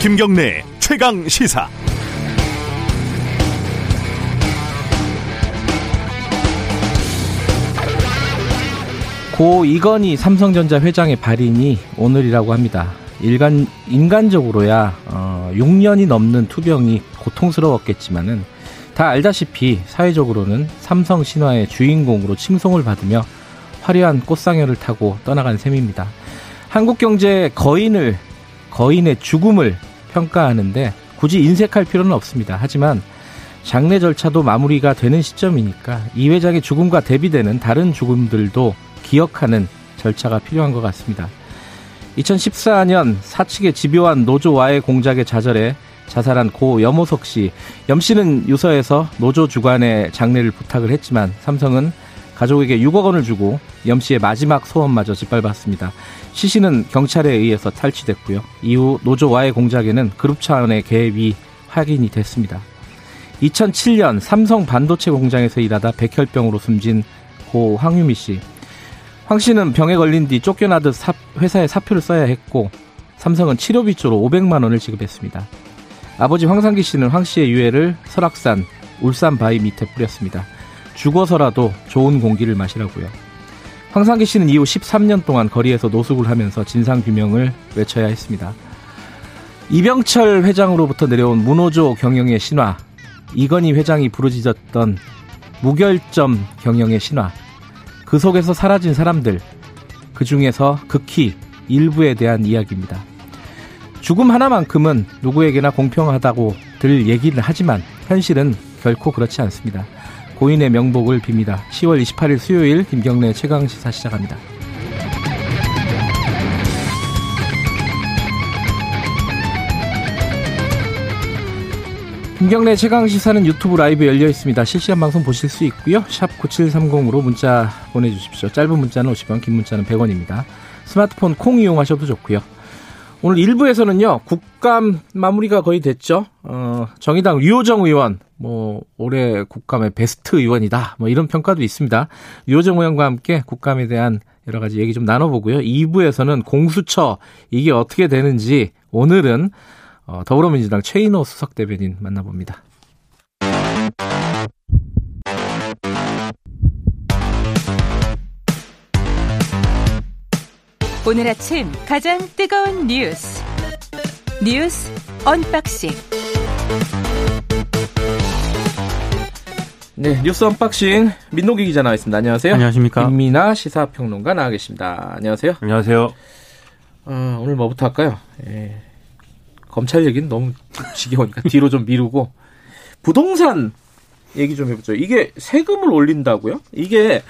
김경래 최강 시사. 고 이건희 삼성전자 회장의 발인이 오늘이라고 합니다. 일간 인간적으로야 어, 6년이 넘는 투병이 고통스러웠겠지만은 다 알다시피 사회적으로는 삼성 신화의 주인공으로 칭송을 받으며 화려한 꽃상여를 타고 떠나간 셈입니다. 한국 경제의 거인을 거인의 죽음을 평가하는데 굳이 인색할 필요는 없습니다. 하지만 장례 절차도 마무리가 되는 시점이니까 이 회장의 죽음과 대비되는 다른 죽음들도 기억하는 절차가 필요한 것 같습니다. 2014년 사측의 집요한 노조와의 공작에 좌절해 자살한 고 염호석 씨. 염 씨는 유서에서 노조 주관의 장례를 부탁을 했지만 삼성은 가족에게 6억 원을 주고 염 씨의 마지막 소원마저 짓밟았습니다. 시 씨는 경찰에 의해서 탈취됐고요. 이후 노조와의 공작에는 그룹 차원의 개입이 확인이 됐습니다. 2007년 삼성 반도체 공장에서 일하다 백혈병으로 숨진 고 황유미 씨. 황 씨는 병에 걸린 뒤 쫓겨나듯 사, 회사에 사표를 써야 했고 삼성은 치료비 조로 500만 원을 지급했습니다. 아버지 황상기 씨는 황 씨의 유해를 설악산, 울산 바위 밑에 뿌렸습니다. 죽어서라도 좋은 공기를 마시라고요. 황상기 씨는 이후 13년 동안 거리에서 노숙을 하면서 진상 규명을 외쳐야 했습니다. 이병철 회장으로부터 내려온 문호조 경영의 신화, 이건희 회장이 부르짖었던 무결점 경영의 신화, 그 속에서 사라진 사람들, 그 중에서 극히 일부에 대한 이야기입니다. 죽음 하나만큼은 누구에게나 공평하다고 들 얘기를 하지만 현실은 결코 그렇지 않습니다. 고인의 명복을 빕니다. 10월 28일 수요일 김경래 최강 시사 시작합니다. 김경래 최강 시사는 유튜브 라이브 열려 있습니다. 실시간 방송 보실 수 있고요. 샵 9730으로 문자 보내 주십시오. 짧은 문자는 50원, 긴 문자는 100원입니다. 스마트폰 콩 이용하셔도 좋고요. 오늘 1부에서는요, 국감 마무리가 거의 됐죠. 어, 정의당 류호정 의원, 뭐, 올해 국감의 베스트 의원이다. 뭐, 이런 평가도 있습니다. 류호정 의원과 함께 국감에 대한 여러 가지 얘기 좀 나눠보고요. 2부에서는 공수처, 이게 어떻게 되는지, 오늘은 어, 더불어민주당 최인호 수석 대변인 만나봅니다. 오늘 아침 가장 뜨거운 뉴스 뉴스 언박싱 네 뉴스 unboxing 민동기 기자 나와 있습니다. 안녕하세요. 안녕하십니까. 김민하 시사평론가 나와 계십니다. 안녕하세요. 안녕하세요. 어, 오늘 뭐부터 할까요? 예. 검찰 얘기는 너무 지겨우니까 뒤로 좀 미루고 부동산 얘기 좀 해보죠. 이게 세금을 올린다고요? 이게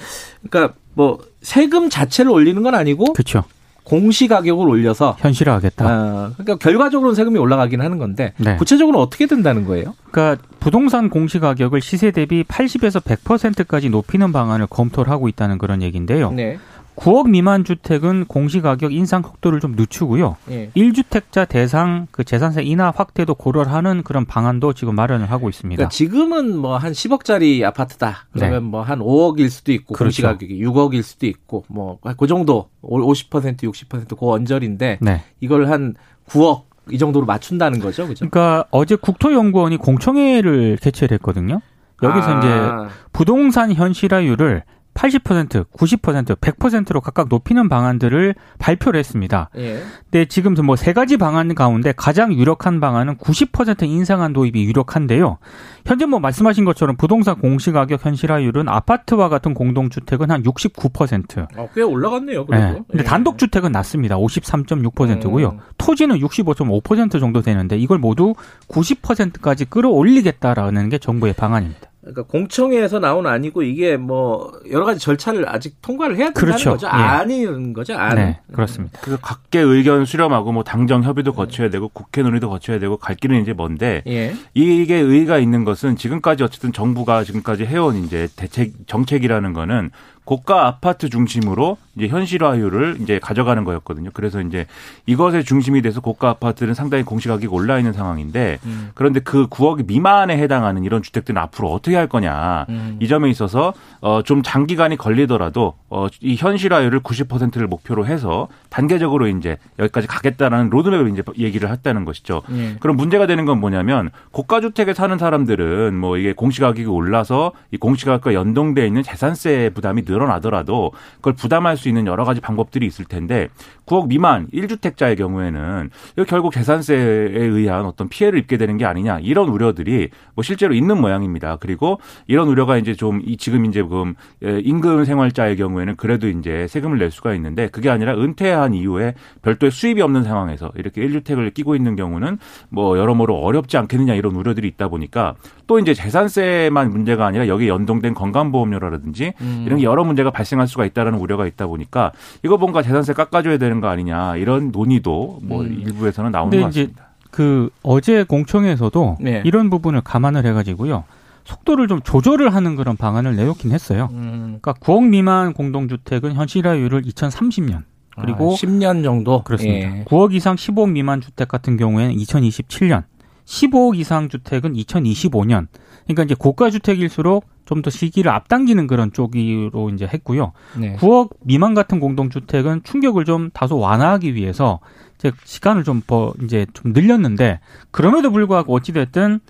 그러니까 뭐 세금 자체를 올리는 건 아니고 그렇죠. 공시 가격을 올려서 현실화하겠다. 어, 그러니까 결과적으로는 세금이 올라가긴 하는 건데 네. 구체적으로 어떻게 된다는 거예요? 그러니까 부동산 공시 가격을 시세 대비 80에서 100%까지 높이는 방안을 검토를 하고 있다는 그런 얘기인데요. 네. 9억 미만 주택은 공시 가격 인상 속도를 좀 늦추고요. 예. 1주택자 대상 그 재산세 인하 확대도 고려를 하는 그런 방안도 지금 마련을 하고 있습니다. 그러니까 지금은 뭐 한 10억짜리 아파트다. 그러면 네. 뭐한 5억일 수도 있고 그렇죠. 가격이 6억일 수도 있고 뭐 그 정도 50% 60%그 언저리인데 네. 이걸 한 9억 이 정도로 맞춘다는 거죠, 그죠? 그러니까 어제 국토연구원이 공청회를 개최를 했거든요. 여기서 아, 이제 부동산 현실화율을 80%, 90%, 100%로 각각 높이는 방안들을 발표를 했습니다. 예. 근데 지금 뭐 세 가지 방안 가운데 가장 유력한 방안은 90% 인상한 도입이 유력한데요. 현재 뭐 말씀하신 것처럼 부동산 공시가격 현실화율은 아파트와 같은 공동주택은 한 69%. 어, 꽤 올라갔네요, 그래도. 네. 근데 예. 단독주택은 낮습니다. 53.6%고요. 음. 토지는 65.5% 정도 되는데 이걸 모두 90%까지 끌어올리겠다라는 게 정부의 방안입니다. 그러니까 공청회에서 나온 아니고 이게 뭐 여러 가지 절차를 아직 통과를 해야 된다는 그렇죠. 거죠. 예. 아니는 거죠. 안. 네, 그렇습니다. 그래서 각계 의견 수렴하고 뭐 당정 협의도 거쳐야 되고 국회 논의도 거쳐야 되고 갈 길은 이제 먼데 예. 이게 의의가 있는 것은 지금까지 어쨌든 정부가 지금까지 해온 이제 대책 정책이라는 거는 고가 아파트 중심으로 이제 현실화율을 이제 가져가는 거였거든요. 그래서 이제 이것의 중심이 돼서 고가 아파트는 상당히 공시가격이 올라 있는 상황인데 음. 그런데 그 9억 미만에 해당하는 이런 주택들은 앞으로 어떻게 할 거냐 음. 이 점에 있어서 어좀 장기간이 걸리더라도 어이 현실화율을 90%를 목표로 해서 단계적으로 이제 여기까지 가겠다라는 로드맵을 이제 얘기를 했다는 것이죠. 예. 그럼 문제가 되는 건 뭐냐면 고가 주택에 사는 사람들은 뭐 이게 공시가격이 올라서 이 공시가격과 연동돼 있는 재산세 부담이 늘 어나더라도 그걸 부담할 수 있는 여러 가지 방법들이 있을 텐데 9억 미만 1주택자의 경우에는 결국 재산세에 의한 어떤 피해를 입게 되는 게 아니냐 이런 우려들이 뭐 실제로 있는 모양입니다. 그리고 이런 우려가 이제 좀이 지금 이제 지금 임금 생활자의 경우에는 그래도 이제 세금을 낼 수가 있는데 그게 아니라 은퇴한 이후에 별도의 수입이 없는 상황에서 이렇게 1주택을 끼고 있는 경우는 뭐 여러모로 어렵지 않겠느냐 이런 우려들이 있다 보니까 또 이제 재산세만 문제가 아니라 여기에 연동된 건강보험료라든지 음. 이런 게 여러 문제가 발생할 수가 있다라는 우려가 있다 보니까 이거 뭔가 재산세 깎아줘야 되는 거 아니냐 이런 논의도 뭐 음. 일부에서는 나오는 것 같습니다. 그 어제 공청회에서도 네. 이런 부분을 감안을 해가지고요 속도를 좀 조절을 하는 그런 방안을 내놓긴 했어요. 음. 그러니까 9억 미만 공동주택은 현실화율을 2030년 그리고 아, 10년 정도 그렇습니다. 예. 9억 이상 15억 미만 주택 같은 경우에는 2027년, 15억 이상 주택은 2025년. 그러니까 이제 고가 주택일수록 좀 더 시기를 앞당기는 그런 쪽으로 이제 했고요. 네. 9억 미만 같은 공동주택은 충격을 좀 다소 완화하기 위해서 이제 시간을 좀더 이제 좀 늘렸는데 그럼에도 불구하고 어찌 됐든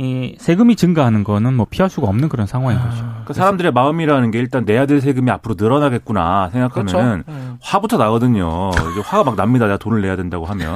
이 세금이 증가하는 거는 뭐 피할 수가 없는 그런 상황인 거죠. 그 사람들의 마음이라는 게 일단 내야 될 세금이 앞으로 늘어나겠구나 생각하면은 그렇죠. 음. 화부터 나거든요. 이제 화가 막 납니다. 내가 돈을 내야 된다고 하면.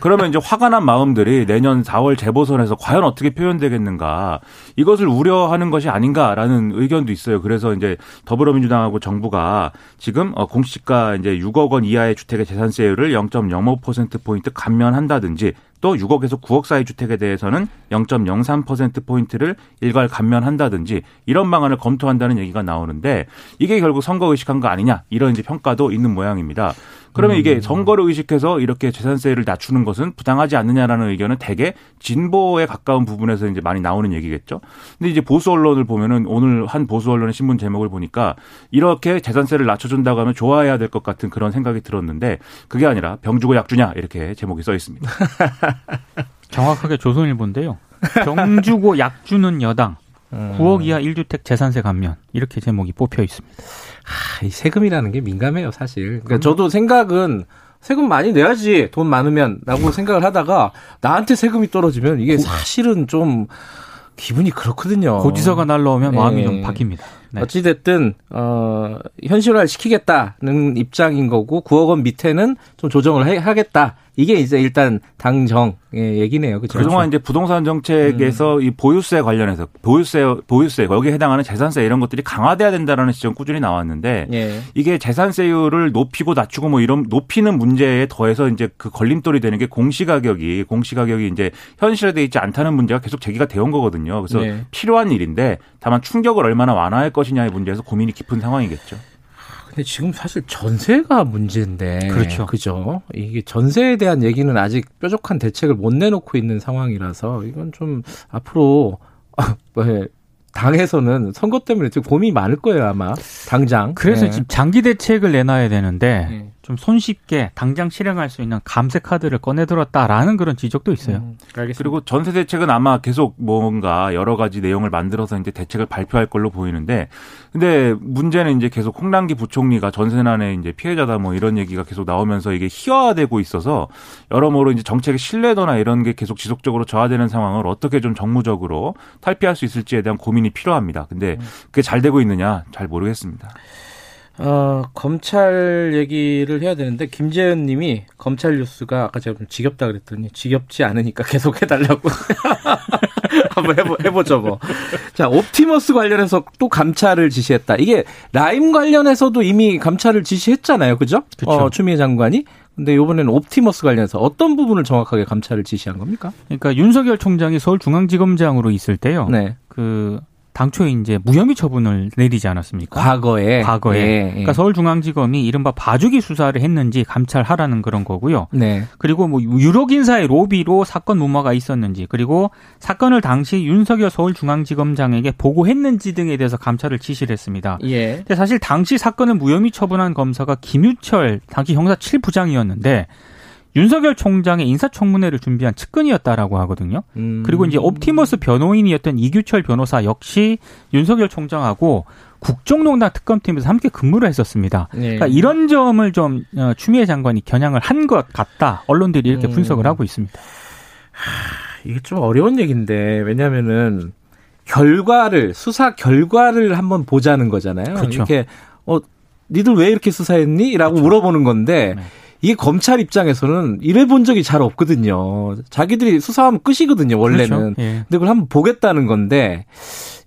그러면 이제 화가 난 마음들이 내년 4월 재보선에서 과연 어떻게 표현되겠는가. 이것을 우려하는 것이 아닌가라는 의견도 있어요. 그래서 이제 더불어민주당하고 정부가 지금 어, 공시지가 이제 6억 원 이하의 주택의 재산세율을 0.05%포인트 감면한다든지 또 6억에서 9억 사이 주택에 대해서는 0.03%포인트를 일괄 감면한다든지 이런 방안을 검토한다는 얘기가 나오는데 이게 결국 선거 의식한 거 아니냐 이런 이제 평가도 있는 모양입니다. 그러면 이게 선거를 의식해서 이렇게 재산세를 낮추는 것은 부당하지 않느냐라는 의견은 대개 진보에 가까운 부분에서 이제 많이 나오는 얘기겠죠. 근데 이제 보수 언론을 보면은 오늘 한 보수 언론의 신문 제목을 보니까 이렇게 재산세를 낮춰준다고 하면 좋아해야 될 것 같은 그런 생각이 들었는데 그게 아니라 병주고 약주냐 이렇게 제목이 써 있습니다. 정확하게 조선일보인데요. 병주고 약주는 여당, 음. 9억 이하 1주택 재산세 감면 이렇게 제목이 뽑혀 있습니다. 아, 이 세금이라는 게 민감해요, 사실. 그러니까 저도 생각은 세금 많이 내야지 돈 많으면라고 생각을 하다가 나한테 세금이 떨어지면 이게 사실은 좀 기분이 그렇거든요. 고지서가 날라오면 마음이 예. 좀 바뀝니다. 네. 어찌됐든 어 현실화를 시키겠다는 입장인 거고 9억 원 밑에는 좀 조정을 해, 하겠다. 이게 이제 일단 당정의 얘기네요. 그죠? 그동안 이제 부동산 정책에서 이 보유세 관련해서 보유세 보유세 거기에 해당하는 재산세 이런 것들이 강화돼야 된다라는 지점 꾸준히 나왔는데 예. 이게 재산세율을 높이고 낮추고 뭐 이런 높이는 문제에 더해서 이제 그 걸림돌이 되는 게 공시가격이 공시가격이 이제 현실화돼 있지 않다는 문제가 계속 제기가 되온 거거든요. 그래서 네. 필요한 일인데 다만 충격을 얼마나 완화할 것 이냐의 문제에서 고민이 깊은 상황이겠죠. 근데 지금 사실 전세가 문제인데. 그렇죠. 그죠. 이게 전세에 대한 얘기는 아직 뾰족한 대책을 못 내놓고 있는 상황이라서 이건 좀 앞으로 왜 당에서는 선거 때문에 지금 고민이 많을 거예요 아마 당장. 그래서 네. 지금 장기 대책을 내놔야 되는데 네. 좀 손쉽게 당장 실행할 수 있는 감세 카드를 꺼내들었다라는 그런 지적도 있어요. 음, 알겠습니다. 그리고 전세 대책은 아마 계속 뭔가 여러 가지 내용을 만들어서 이제 대책을 발표할 걸로 보이는데 근데 문제는 이제 계속 홍남기 부총리가 전세난의 이제 피해자다 뭐 이런 얘기가 계속 나오면서 이게 희화화되고 있어서 여러모로 이제 정책의 신뢰도나 이런 게 계속 지속적으로 저하되는 상황을 어떻게 좀 정무적으로 탈피할 수 있을지에 대한 고민이 필요합니다. 근데 그게 잘 되고 있느냐 잘 모르겠습니다. 어, 검찰 얘기를 해야 되는데 김재현 님이 검찰 뉴스가 아까 제가 좀 지겹다 그랬더니 지겹지 않으니까 계속 해달라고 한번 해보, 해보죠 뭐. 자 옵티머스 관련해서 또 감찰을 지시했다. 이게 라임 관련해서도 이미 감찰을 지시했잖아요, 그죠? 그쵸. 어, 추미애 장관이. 근데 이번에는 옵티머스 관련해서 어떤 부분을 정확하게 감찰을 지시한 겁니까? 그러니까 윤석열 총장이 서울중앙지검장으로 있을 때요. 네. 그 당초에 이제 무혐의 처분을 내리지 않았습니까? 과거에. 과거에. 예, 예. 그러니까 서울중앙지검이 이른바 봐주기 수사를 했는지 감찰하라는 그런 거고요. 네. 그리고 뭐 유력 인사의 로비로 사건 무마가 있었는지 그리고 사건을 당시 윤석열 서울중앙지검장에게 보고했는지 등에 대해서 감찰을 지시를 했습니다. 예. 근데 사실 당시 사건을 무혐의 처분한 검사가 김유철 당시 형사 7부장이었는데 윤석열 총장의 인사청문회를 준비한 측근이었다라고 하거든요. 음. 그리고 이제 옵티머스 변호인이었던 이규철 변호사 역시 윤석열 총장하고 국정농단 특검팀에서 함께 근무를 했었습니다. 예. 그러니까 이런 점을 좀 어, 추미애 장관이 겨냥을 한 것 같다. 언론들이 이렇게 음. 분석을 하고 있습니다. 이게 좀 어려운 얘기인데 왜냐면은 결과를 수사 결과를 한번 보자는 거잖아요. 그렇죠. 이렇게 어 니들 왜 이렇게 수사했니?라고 물어보는 건데 네. 이게 검찰 입장에서는 이래 본 적이 잘 없거든요. 자기들이 수사하면 끝이거든요. 원래는. 그렇죠. 예. 근데 그걸 한번 보겠다는 건데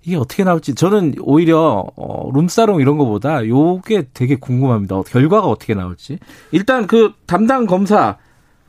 이게 어떻게 나올지 저는 오히려 어, 룸사롱 이런 거보다 요게 되게 궁금합니다. 결과가 어떻게 나올지. 일단 그 담당 검사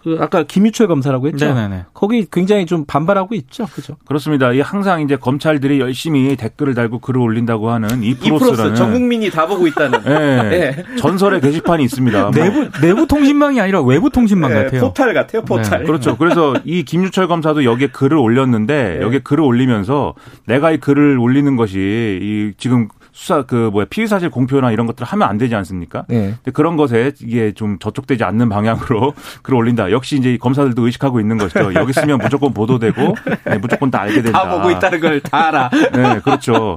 그 아까 김유철 검사라고 했죠. 네네네. 거기 굉장히 좀 반발하고 있죠. 그죠? 그렇습니다. 이 항상 이제 검찰들이 열심히 댓글을 달고 글을 올린다고 하는 이 프로스라는 전 국민이 다 보고 있다는. 예, 전설의 게시판이 있습니다. 뭐 내부 내부 통신망이 아니라 외부 통신망 같아요. 네, 포탈 같아요. 포탈. 그렇죠. 그래서 이 김유철 검사도 여기에 글을 올렸는데 네. 여기에 글을 올리면서 내가 이 글을 올리는 것이 이 지금 수사 그 뭐야 피의 사실 공표나 이런 것들을 하면 안 되지 않습니까? 네. 근데 그런 것에 이게 좀 저촉되지 않는 방향으로 글을 올린다. 역시 이제 이 검사들도 의식하고 있는 것이죠. 여기 쓰면 무조건 보도되고 네, 무조건 다 알게 된다. 다 보고 있다는 걸 다 알아. 네, 그렇죠.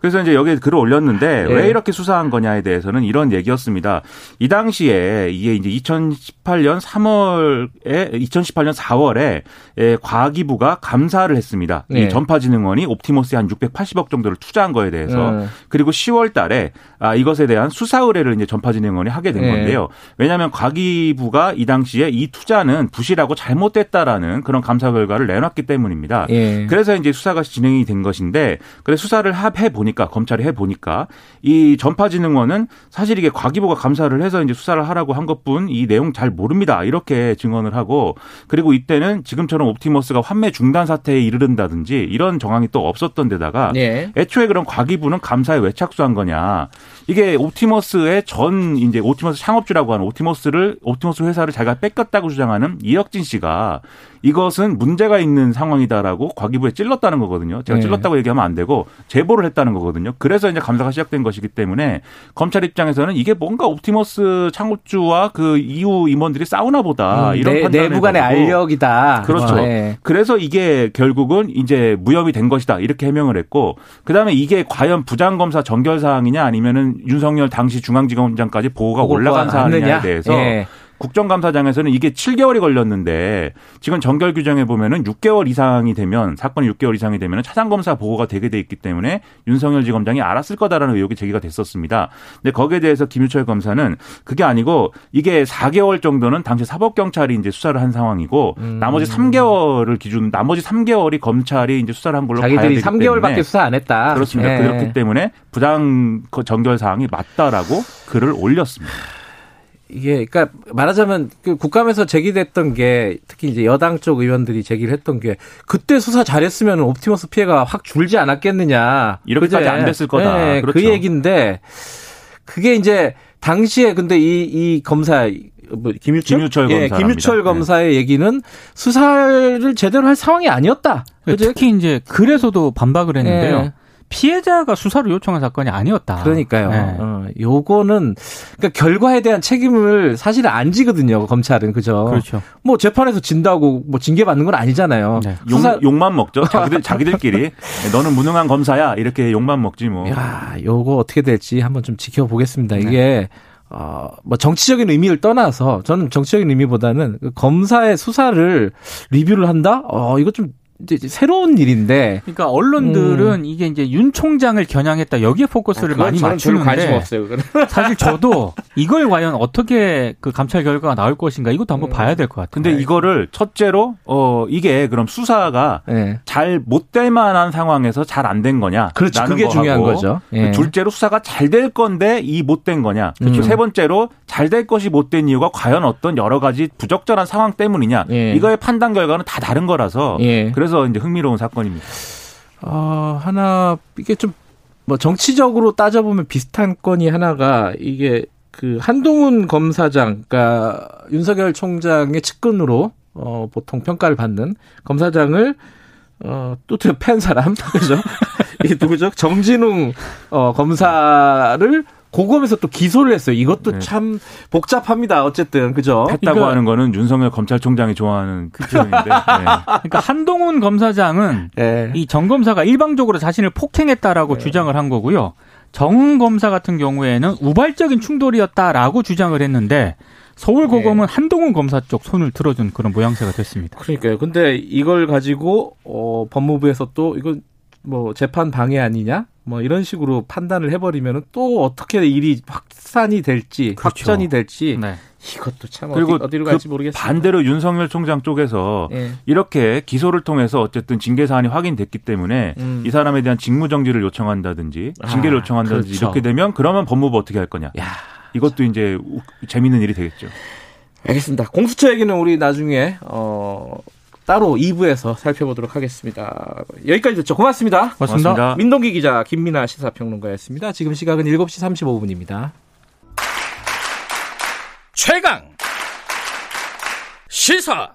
그래서 이제 여기에 글을 올렸는데 예. 왜 이렇게 수사한 거냐에 대해서는 이런 얘기였습니다. 이 당시에 이게 이제 2018년 3월에 2018년 4월에 예, 과기부가 감사를 했습니다. 네. 이 전파진흥원이 옵티머스에 한 680억 정도를 투자한 거에 대해서 음. 그리고 10월 달에 아, 이것에 대한 수사 의뢰를 이제 전파진흥원이 하게 된 네. 건데요. 왜냐하면 과기부가 이 당시에 이 투자는 부실하고 잘못됐다라는 그런 감사 결과를 내놨기 때문입니다. 예. 그래서 이제 수사가 진행이 된 것인데, 그래 수사를 해 보니까 검찰이 해 보니까 이 전파진흥원은 사실 이게 과기부가 감사를 해서 이제 수사를 하라고 한 것뿐 이 내용 잘 모릅니다 이렇게 증언을 하고 그리고 이때는 지금처럼 옵티머스가 환매 중단 사태에 이르른다든지 이런 정황이 또 없었던 데다가 예. 애초에 그럼 과기부는 감사에 왜 착수한 거냐. 이게 옵티머스의 전 이제 옵티머스 창업주라고 하는 옵티머스를 옵티머스 회사를 자기가 뺏겼다고 주장하는 이혁진 씨가 이것은 문제가 있는 상황이다라고 과기부에 찔렀다는 거거든요. 제가 네. 찔렀다고 얘기하면 안 되고 제보를 했다는 거거든요. 그래서 이제 감사가 시작된 것이기 때문에 검찰 입장에서는 이게 뭔가 옵티머스 창업주와 그 이후 임원들이 싸우나 보다 음, 이런 내, 판단을 내부 간의 알력이다. 그렇죠. 어, 예. 그래서 이게 결국은 이제 무혐의 된 것이다 이렇게 해명을 했고 그다음에 이게 과연 부장검사 정결 사항이냐 아니면은 윤석열 당시 중앙지검장까지 보고가 올라간 사항이냐에? 대해서 예. 국정감사장에서는 이게 7개월이 걸렸는데 지금 정결 규정에 보면은 6개월 이상이 되면 사건이 6개월 이상이 되면은 차장검사 보고가 되게 돼 있기 때문에 윤석열 지검장이 알았을 거다라는 의혹이 제기가 됐었습니다. 근데 거기에 대해서 김유철 검사는 그게 아니고 이게 4개월 정도는 당시 사법경찰이 이제 수사를 한 상황이고 음. 나머지 3개월을 기준 나머지 3개월이 검찰이 이제 수사를 한 걸로 봐야 자기들이 되기 3개월밖에 때문에 수사 안 했다. 그렇습니다. 예. 그렇기 때문에 부당 정결 사항이 맞다라고 글을 올렸습니다. 이게 그러니까 말하자면 그 국감에서 제기됐던 게 특히 이제 여당 쪽 의원들이 제기를 했던 게 그때 수사 잘했으면 옵티머스 피해가 확 줄지 않았겠느냐. 이렇게까지 그제? 안 됐을 거다. 예, 그 그렇죠. 얘기인데 그게 이제 당시에 근데 이 이 검사 뭐 김유철 김유철 예, 검사랍니다. 김유철 네. 검사의 얘기는 수사를 제대로 할 상황이 아니었다. 그죠? 특히 이제 그래서도 반박을 했는데요. 예. 피해자가 수사를 요청한 사건이 아니었다. 그러니까요. 네. 어, 요거는 그러니까 결과에 대한 책임을 사실은 안 지거든요. 검찰은 그죠. 그렇죠. 뭐 재판에서 진다고 뭐 징계 받는 건 아니잖아요. 네. 욕, 수사- 욕 만 먹죠. 자기들 자기들끼리 너는 무능한 검사야 이렇게 욕만 먹지 뭐. 야, 요거 어떻게 될지 한번 좀 지켜보겠습니다. 네. 이게 어, 뭐 정치적인 의미를 떠나서 저는 정치적인 의미보다는 그 검사의 수사를 리뷰를 한다? 어, 이거 좀 이제 새로운 일인데 그러니까 언론들은 이게 이제 윤 총장을 겨냥했다 여기에 포커스를 많이 맞추는데 그거는. 사실 저도 이걸 과연 어떻게 그 감찰 결과가 나올 것인가 이것도 한번 봐야 될 것 같아요. 근데 이거를 첫째로 어 이게 그럼 수사가 네. 잘못 될 만한 상황에서 잘 안 된 거냐? 그렇죠. 라는 그게 중요한 거죠. 예. 둘째로 수사가 잘 될 건데 이 못 된 거냐? 그렇죠. 세 번째로 잘 될 것이 못 된 이유가 과연 어떤 여러 가지 부적절한 상황 때문이냐? 예. 이거의 판단 결과는 다 다른 거라서 예. 그래서 이제 흥미로운 사건입니다. 어, 하나 이게 좀 뭐 정치적으로 따져보면 비슷한 건이 하나가 이게 그 한동훈 검사장, 그러니까 윤석열 총장의 측근으로 어 보통 평가를 받는 검사장을 어또 팬 사람 그죠? 이게 누구죠? 정진웅 어 검사를 고검에서 또 기소를 했어요. 이것도 네. 참 복잡합니다. 어쨌든 그죠? 했다고 이거- 하는 거는 윤석열 검찰총장이 좋아하는 그 표현인데. 네. 그러니까 한동훈 검사장은 예. 이정 검사가 일방적으로 자신을 폭행했다라고 주장을 한 거고요. 정 검사 같은 경우에는 우발적인 충돌이었다라고 주장을 했는데 서울 고검은 한동훈 검사 쪽 손을 들어준 그런 모양새가 됐습니다. 그러니까요. 근데 이걸 가지고 어 법무부에서 또 이건 뭐 재판 방해 아니냐? 뭐 이런 식으로 판단을 해버리면은 또 어떻게 일이 확산이 될지 그렇죠. 확전이 될지 네. 이것도 참 그리고 어디, 어디로 그 갈지 모르겠어요. 반대로 윤석열 총장 쪽에서 예. 이렇게 기소를 통해서 어쨌든 징계 사안이 확인됐기 때문에 음. 이 사람에 대한 직무 정지를 요청한다든지 징계를 아, 요청한다든지 그렇죠. 이렇게 되면 그러면 법무부 어떻게 할 거냐. 야, 이것도 이제 우- 재밌는 일이 되겠죠. 알겠습니다. 공수처 얘기는 우리 나중에 어 따로 2부에서 살펴보도록 하겠습니다. 여기까지 듣죠. 고맙습니다. 고맙습니다. 민동기 기자, 김민아 시사평론가였습니다. 지금 시각은 7시 35분입니다. 최강 시사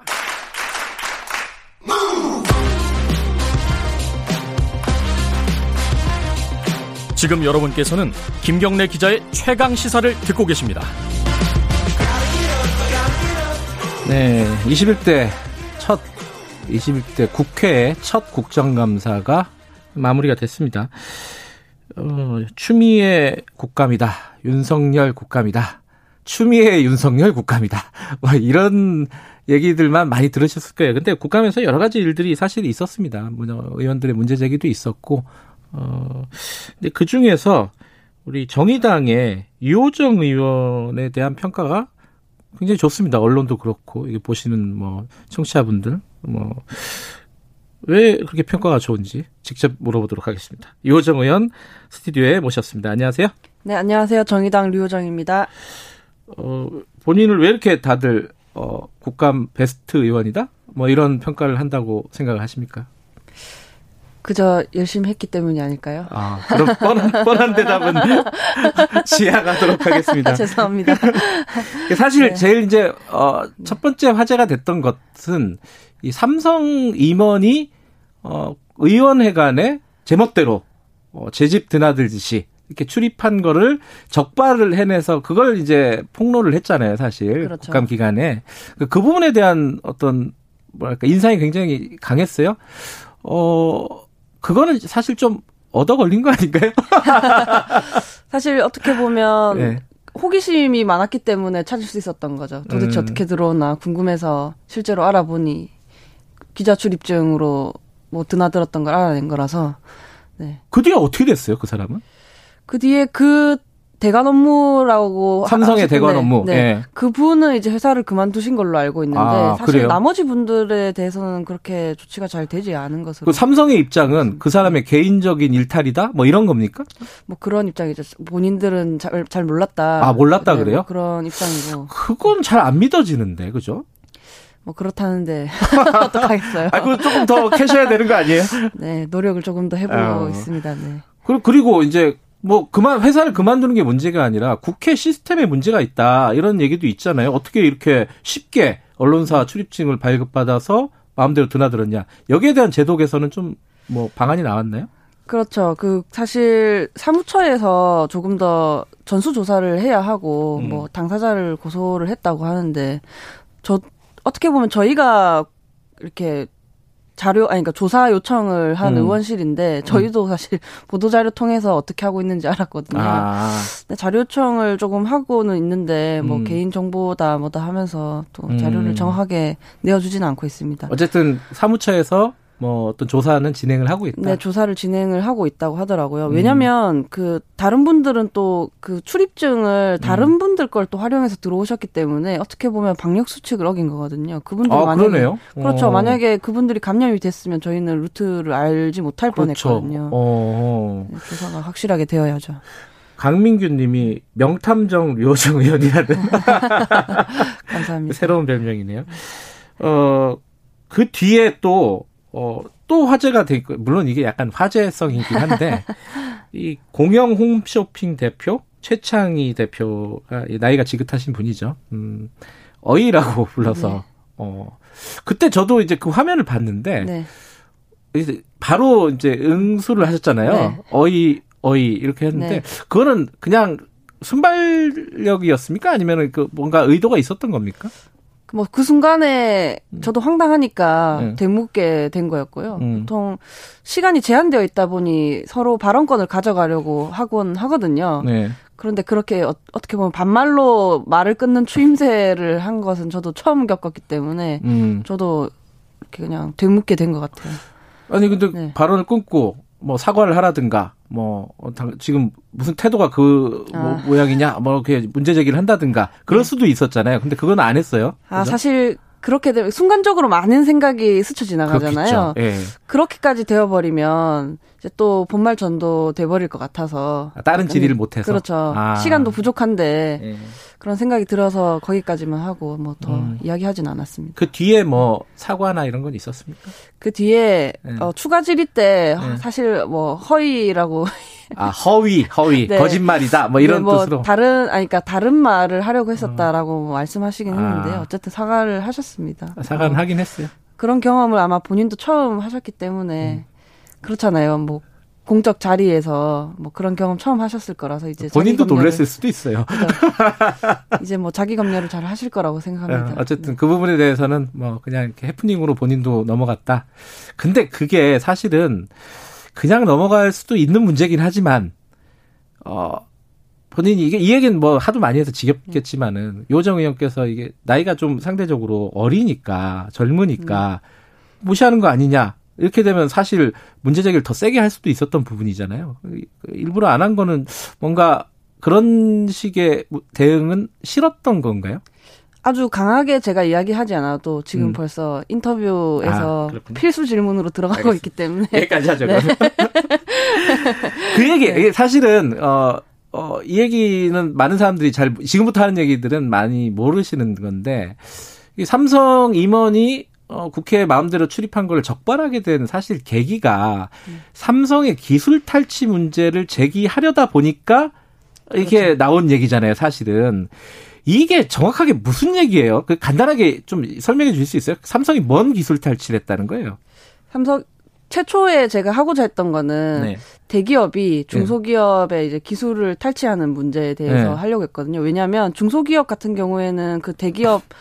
지금 여러분께서는 김경래 기자의 최강 시사를 듣고 계십니다. 네, 21대 첫 21대 국회의 첫 국정감사가 마무리가 됐습니다. 어, 추미애 국감이다. 윤석열 국감이다. 추미애 윤석열 국감이다. 뭐 이런 얘기들만 많이 들으셨을 거예요. 근데 국감에서 여러 가지 일들이 사실 있었습니다. 뭐 의원들의 문제 제기도 있었고 어 근데 그 중에서 우리 정의당의 유호정 의원에 대한 평가가 굉장히 좋습니다. 언론도 그렇고 이게 보시는 뭐 청취자분들 뭐 왜 그렇게 평가가 좋은지 직접 물어보도록 하겠습니다. 유호정 의원 스튜디오에 모셨습니다. 안녕하세요. 네, 안녕하세요. 정의당 류호정입니다. 어, 본인을 왜 이렇게 다들 어, 국감 베스트 의원이다? 뭐 이런 평가를 한다고 생각을 하십니까? 그저 열심히 했기 때문이 아닐까요? 아, 그럼 뻔한, 뻔한 대답은 지양하도록 하겠습니다. 죄송합니다. 사실 네. 제일 이제 어, 첫 번째 화제가 됐던 것은 이 삼성 임원이 어, 의원회관에 제멋대로 어, 제집 드나들듯이 이렇게 출입한 거를 적발을 해내서 그걸 이제 폭로를 했잖아요, 사실 그렇죠. 국감 기간에 그, 그 부분에 대한 어떤 뭐랄까 인상이 굉장히 강했어요. 어 그거는 사실 좀 얻어 걸린 거 아닌가요? 사실 어떻게 보면 네. 호기심이 많았기 때문에 찾을 수 있었던 거죠. 도대체 음. 어떻게 들어오나 궁금해서 실제로 알아보니 기자 출입증으로 뭐 드나들었던 걸 알아낸 거라서 네. 그 뒤에 어떻게 됐어요, 그 사람은? 그 뒤에 그 대관 업무라고 삼성의 대관 업무. 네. 예. 그분은 이제 회사를 그만두신 걸로 알고 있는데 아, 사실 그래요? 나머지 분들에 대해서는 그렇게 조치가 잘 되지 않은 것으로 그 삼성의 입장은 그 사람의 개인적인 일탈이다? 뭐 이런 겁니까? 뭐 그런 입장이죠. 본인들은 잘, 잘 몰랐다. 아, 몰랐다 네, 그래요? 뭐 그런 입장이고 그건 잘 안 믿어지는데, 그죠? 뭐 그렇다는데 어떡하겠어요. 아, 그 조금 더 캐셔야 되는 거 아니에요? 네, 노력을 조금 더 해보고 아. 있습니다. 네. 그리고 이제 뭐 그만 회사를 그만두는 게 문제가 아니라 국회 시스템에 문제가 있다 이런 얘기도 있잖아요. 어떻게 이렇게 쉽게 언론사 출입증을 발급받아서 마음대로 드나들었냐? 여기에 대한 제도 개선은 좀 뭐 방안이 나왔나요? 그렇죠. 그 사실 사무처에서 조금 더 전수 조사를 해야 하고 음. 뭐 당사자를 고소를 했다고 하는데 저 어떻게 보면 저희가 이렇게 자료 아니 그러니까 조사 요청을 한 음. 의원실인데 저희도 사실 보도 자료 통해서 어떻게 하고 있는지 알았거든요. 아, 네, 자료 요청을 조금 하고는 있는데 뭐 음. 개인 정보다 뭐다 하면서 또 음. 자료를 정확하게 내어 주지는 않고 있습니다. 어쨌든 사무처에서 뭐 어떤 조사는 진행을 하고 있다. 네, 조사를 진행을 하고 있다고 하더라고요. 음. 왜냐면 그 다른 분들은 또 그 출입증을 다른 음. 분들 걸 또 활용해서 들어오셨기 때문에 어떻게 보면 방역 수칙을 어긴 거거든요. 그분들 아, 만약에 그러네요. 그렇죠. 어. 만약에 그분들이 감염이 됐으면 저희는 루트를 알지 못할 그렇죠. 뻔했거든요. 어. 네, 조사가 확실하게 되어야죠. 강민규 님이 명탐정 류호정 의원이라는 감사합니다. 새로운 별명이네요. 어, 그 뒤에 또, 어, 또 화제가 돼 있고 물론 이게 약간 화제성이긴 한데 이 공영 홈쇼핑 대표 최창희 대표가 나이가 지긋하신 분이죠. 음, 어이라고 불러서 네. 어 그때 저도 이제 그 화면을 봤는데 네. 이제 바로 이제 응수를 하셨잖아요. 네. 어이 어이 이렇게 했는데 네. 그거는 그냥 순발력이었습니까? 아니면 그 뭔가 의도가 있었던 겁니까? 뭐 그 순간에 저도 황당하니까 음. 되묻게 된 거였고요. 음. 보통 시간이 제한되어 있다 보니 서로 발언권을 가져가려고 하곤 하거든요. 네. 그런데 그렇게 어, 떻게 보면 반말로 말을 끊는 추임새를 한 것은 저도 처음 겪었기 때문에 음. 저도 이렇게 그냥 되묻게 된 것 같아요. 아니 근데 네. 발언을 끊고 뭐 사과를 하라든가 뭐 어, 당- 지금 무슨 태도가 그 뭐, 아. 모양이냐 뭐 이렇게 문제 제기를 한다든가 그럴 수도 있었잖아요. 근데 그건 안 했어요. 아 그죠? 사실 그렇게 되면 순간적으로 많은 생각이 스쳐 지나가잖아요. 예. 그렇게까지 되어버리면 이제 또 본말 전도 돼버릴 것 같아서 아, 다른 질의를 못해서 그렇죠. 아. 시간도 부족한데 예. 그런 생각이 들어서 거기까지만 하고 뭐더 음. 이야기하진 않았습니다. 그 뒤에 뭐 사과나 이런 건 있었습니까? 그 뒤에 네. 어, 추가 질의 때 네. 사실 뭐 허위라고 아 허위 허위 네. 거짓말이다 뭐 이런 네, 뭐 뜻으로 다른 아니 그러니까 다른 말을 하려고 했었다라고 말씀하시긴 아. 했는데 어쨌든 사과를 하셨습니다. 사과는 어, 하긴 했어요. 그런 경험을 아마 본인도 처음 하셨기 때문에 음. 그렇잖아요. 뭐 공적 자리에서 뭐 그런 경험 처음 하셨을 거라서 이제 본인도 놀랐을 수도 있어요. 이제 뭐 자기 검열을 잘 하실 거라고 생각합니다. 어, 어쨌든 그 부분에 대해서는 뭐 그냥 이렇게 해프닝으로 본인도 넘어갔다. 근데 그게 사실은 그냥 넘어갈 수도 있는 문제긴 하지만 어 본인이 이게 이 얘기는 뭐 하도 많이 해서 지겹겠지만은 요정 의원께서 이게 나이가 좀 상대적으로 어리니까 젊으니까 무시하는 거 아니냐 이렇게 되면 사실 문제 제기를 더 세게 할 수도 있었던 부분이잖아요. 일부러 안 한 거는 뭔가 그런 식의 대응은 싫었던 건가요? 아주 강하게 제가 이야기하지 않아도 지금 음. 벌써 인터뷰에서 아. 필수 질문으로 들어가고 알겠습니다. 있기 때문에 여기까지 하죠. 네. 그 얘기, 이게 사실은, 어, 어, 이 얘기는 많은 사람들이 잘, 지금부터 하는 얘기들은 많이 모르시는 건데, 이 삼성 임원이 어, 국회에 마음대로 출입한 걸 적발하게 된 사실 계기가 삼성의 기술 탈취 문제를 제기하려다 보니까 이게 나온 얘기잖아요, 사실은. 이게 정확하게 무슨 얘기예요? 그 간단하게 좀 설명해 주실 수 있어요? 삼성이 뭔 기술 탈취를 했다는 거예요? 삼성 최초에 제가 하고자 했던 거는 네. 대기업이 중소기업의 이제 기술을 탈취하는 문제에 대해서 네. 하려고 했거든요. 왜냐하면 중소기업 같은 경우에는 그 대기업에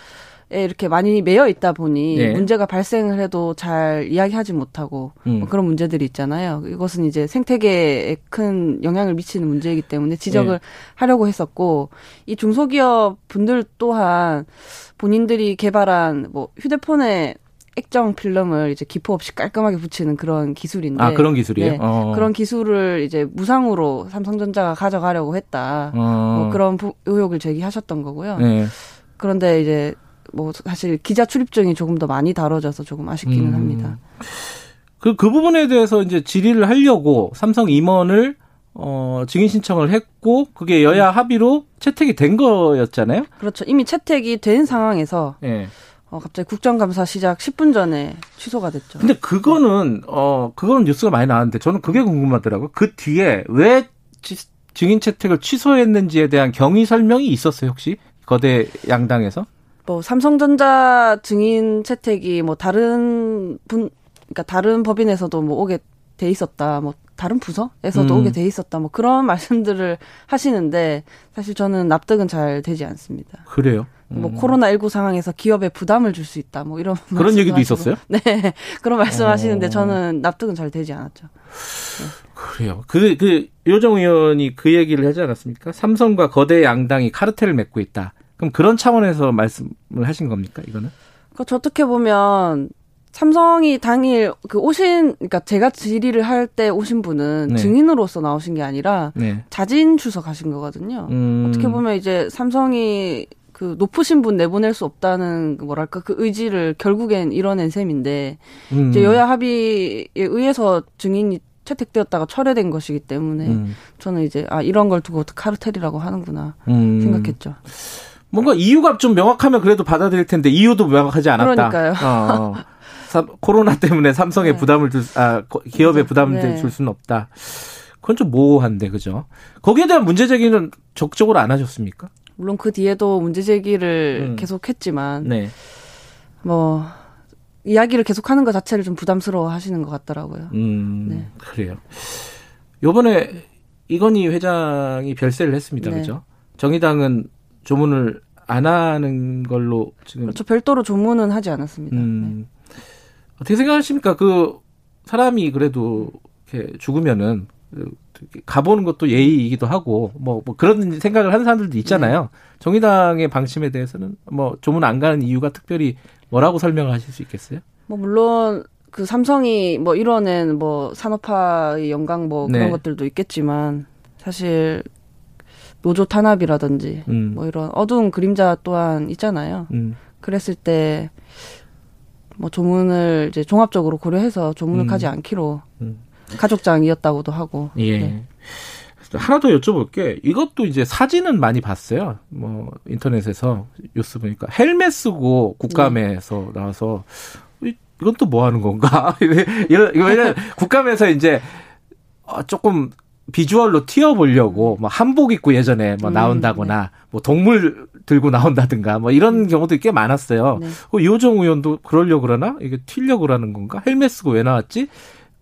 이렇게 많이 매여 있다 보니 네. 문제가 발생을 해도 잘 이야기하지 못하고 음. 뭐 그런 문제들이 있잖아요. 이것은 이제 생태계에 큰 영향을 미치는 문제이기 때문에 지적을 네. 하려고 했었고 이 중소기업 분들 또한 본인들이 개발한 뭐 휴대폰에 액정 필름을 이제 기포 없이 깔끔하게 붙이는 그런 기술인데 아, 그런 기술이에요? 네. 어. 그런 기술을 이제 무상으로 삼성전자가 가져가려고 했다. 어. 뭐 그런 부- 의혹을 제기하셨던 거고요. 네. 그런데 이제 뭐 사실 기자 출입증이 조금 더 많이 다뤄져서 조금 아쉽기는 음. 합니다. 그, 그 부분에 대해서 이제 질의를 하려고 삼성 임원을 어, 증인 신청을 했고, 그게 여야 합의로 채택이 된 거였잖아요? 그렇죠. 이미 채택이 된 상황에서 예. 어, 갑자기 국정감사 시작 10분 전에 취소가 됐죠. 근데 그거는, 어, 그거는 뉴스가 많이 나왔는데, 저는 그게 궁금하더라고요. 그 뒤에 왜 치- 증인 채택을 취소했는지에 대한 경위 설명이 있었어요, 혹시? 거대 양당에서? 뭐 삼성전자 증인 채택이 뭐 다른 분 그러니까 다른 법인에서도 뭐 오게 돼 있었다. 뭐 다른 부서에서도 음. 오게 돼 있었다. 뭐 그런 말씀들을 하시는데 사실 저는 납득은 잘 되지 않습니다. 그래요. 뭐 코로나 19 상황에서 기업에 부담을 줄 수 있다. 뭐 이런 그런 얘기도 하시고. 있었어요? 네. 그런 말씀하시는데 어. 저는 납득은 잘 되지 않았죠. 그래요. 그, 그, 요정 의원이 그 얘기를 하지 않았습니까? 삼성과 거대 양당이 카르텔을 맺고 있다. 그럼 그런 차원에서 말씀을 하신 겁니까, 이거는? 그러니까 어떻게 보면 삼성이 당일 그 오신 그러니까 제가 질의를 할 때 오신 분은 네. 증인으로서 나오신 게 아니라 네. 자진 출석하신 거거든요. 음. 어떻게 보면 이제 삼성이 그 높으신 분 내보낼 수 없다는 그 뭐랄까 그 의지를 결국엔 이뤄낸 셈인데 음. 이제 여야 합의에 의해서 증인이 채택되었다가 철회된 것이기 때문에 음. 저는 이제 아 이런 걸 두고 카르텔이라고 하는구나 음. 생각했죠. 뭔가 이유가 좀 명확하면 그래도 받아들일 텐데 이유도 명확하지 않았다. 그러니까요. 어. 삼- 코로나 때문에 삼성에 네. 부담을 줄, 수- 아, 거- 기업에 네. 부담을 네. 줄 수는 없다. 그건 좀 모호한데, 그죠? 거기에 대한 문제 제기는 적극적으로 안 하셨습니까? 물론 그 뒤에도 문제 제기를 음. 계속했지만 네. 뭐 이야기를 계속하는 것 자체를 좀 부담스러워 하시는 것 같더라고요. 음, 네. 그래요. 요번에 이건희 회장이 별세를 했습니다. 네. 그죠? 정의당은 조문을 안 하는 걸로 지금 그렇죠. 별도로 조문은 하지 않았습니다. 네. 음, 어떻게 생각하십니까? 그 사람이 그래도 이렇게 죽으면은 가보는 것도 예의이기도 하고 뭐, 뭐 그런 생각을 하는 사람들도 있잖아요. 네. 정의당의 방침에 대해서는 뭐 조문 안 가는 이유가 특별히 뭐라고 설명하실 수 있겠어요? 뭐 물론 그 삼성이 뭐 이뤄낸 뭐 산업화의 영광 뭐 그런 네. 것들도 있겠지만 사실 노조 탄압이라든지 음, 뭐 이런 어두운 그림자 또한 있잖아요. 음, 그랬을 때 뭐 조문을 이제 종합적으로 고려해서 조문을 음. 가지 않기로 음. 가족장이었다고도 하고 예. 네. 하나 더 여쭤볼게. 이것도 이제 사진은 많이 봤어요. 뭐 인터넷에서 뉴스 보니까 헬멧 쓰고 국감에서 나와서 이- 이건 또 뭐 하는 건가? 이런 이거 왜냐면 국감에서 이제 어, 조금 비주얼로 튀어보려고 뭐 한복 입고 예전에 뭐 음, 나온다거나 뭐 동물 들고 나온다든가 뭐 이런 경우도 꽤 많았어요. 네. 그 이호정 의원도 그러려고 그러나? 이게 튀려고 그러는 건가? 헬멧 쓰고 왜 나왔지?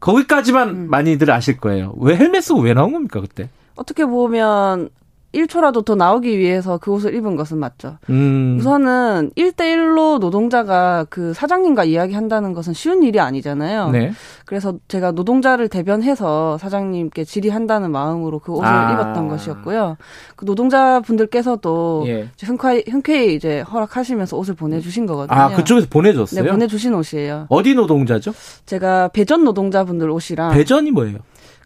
거기까지만 음. 많이들 아실 거예요. 왜 헬멧 쓰고 왜 나온 겁니까, 그때? 어떻게 보면 1초라도 더 나오기 위해서 그 옷을 입은 것은 맞죠. 음. 우선은 1대1로 노동자가 그 사장님과 이야기한다는 것은 쉬운 일이 아니잖아요. 네. 그래서 제가 노동자를 대변해서 사장님께 질의한다는 마음으로 그 옷을 아. 입었던 것이었고요. 그 노동자분들께서도 예. 흔쾌히, 흔쾌히 이제 허락하시면서 옷을 보내주신 거거든요. 아, 그쪽에서 보내줬어요? 네, 보내주신 옷이에요. 어디 노동자죠? 제가 배전 노동자분들 옷이랑 배전이 뭐예요?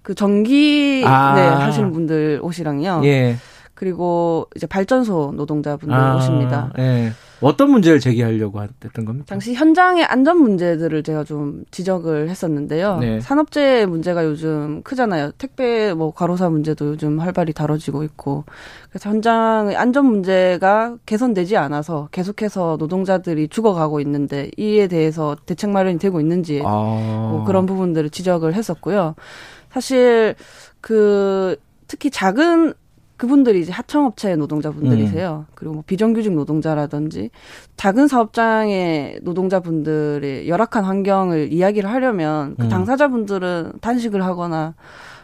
그 전기 아. 네, 하시는 분들 옷이랑요. 예. 그리고 이제 발전소 노동자분들 아, 옷입니다. 예. 어떤 문제를 제기하려고 했던 겁니까? 당시 현장의 안전 문제들을 제가 좀 지적을 했었는데요. 네. 산업재해 문제가 요즘 크잖아요. 택배 뭐 과로사 문제도 요즘 활발히 다뤄지고 있고. 그래서 현장의 안전 문제가 개선되지 않아서 계속해서 노동자들이 죽어가고 있는데 이에 대해서 대책 마련이 되고 있는지 아. 뭐 그런 부분들을 지적을 했었고요. 사실 그 특히 작은 그분들이 이제 하청업체 노동자분들이세요. 그리고 뭐 비정규직 노동자라든지 작은 사업장의 노동자분들의 열악한 환경을 이야기를 하려면 그 음. 당사자분들은 단식을 하거나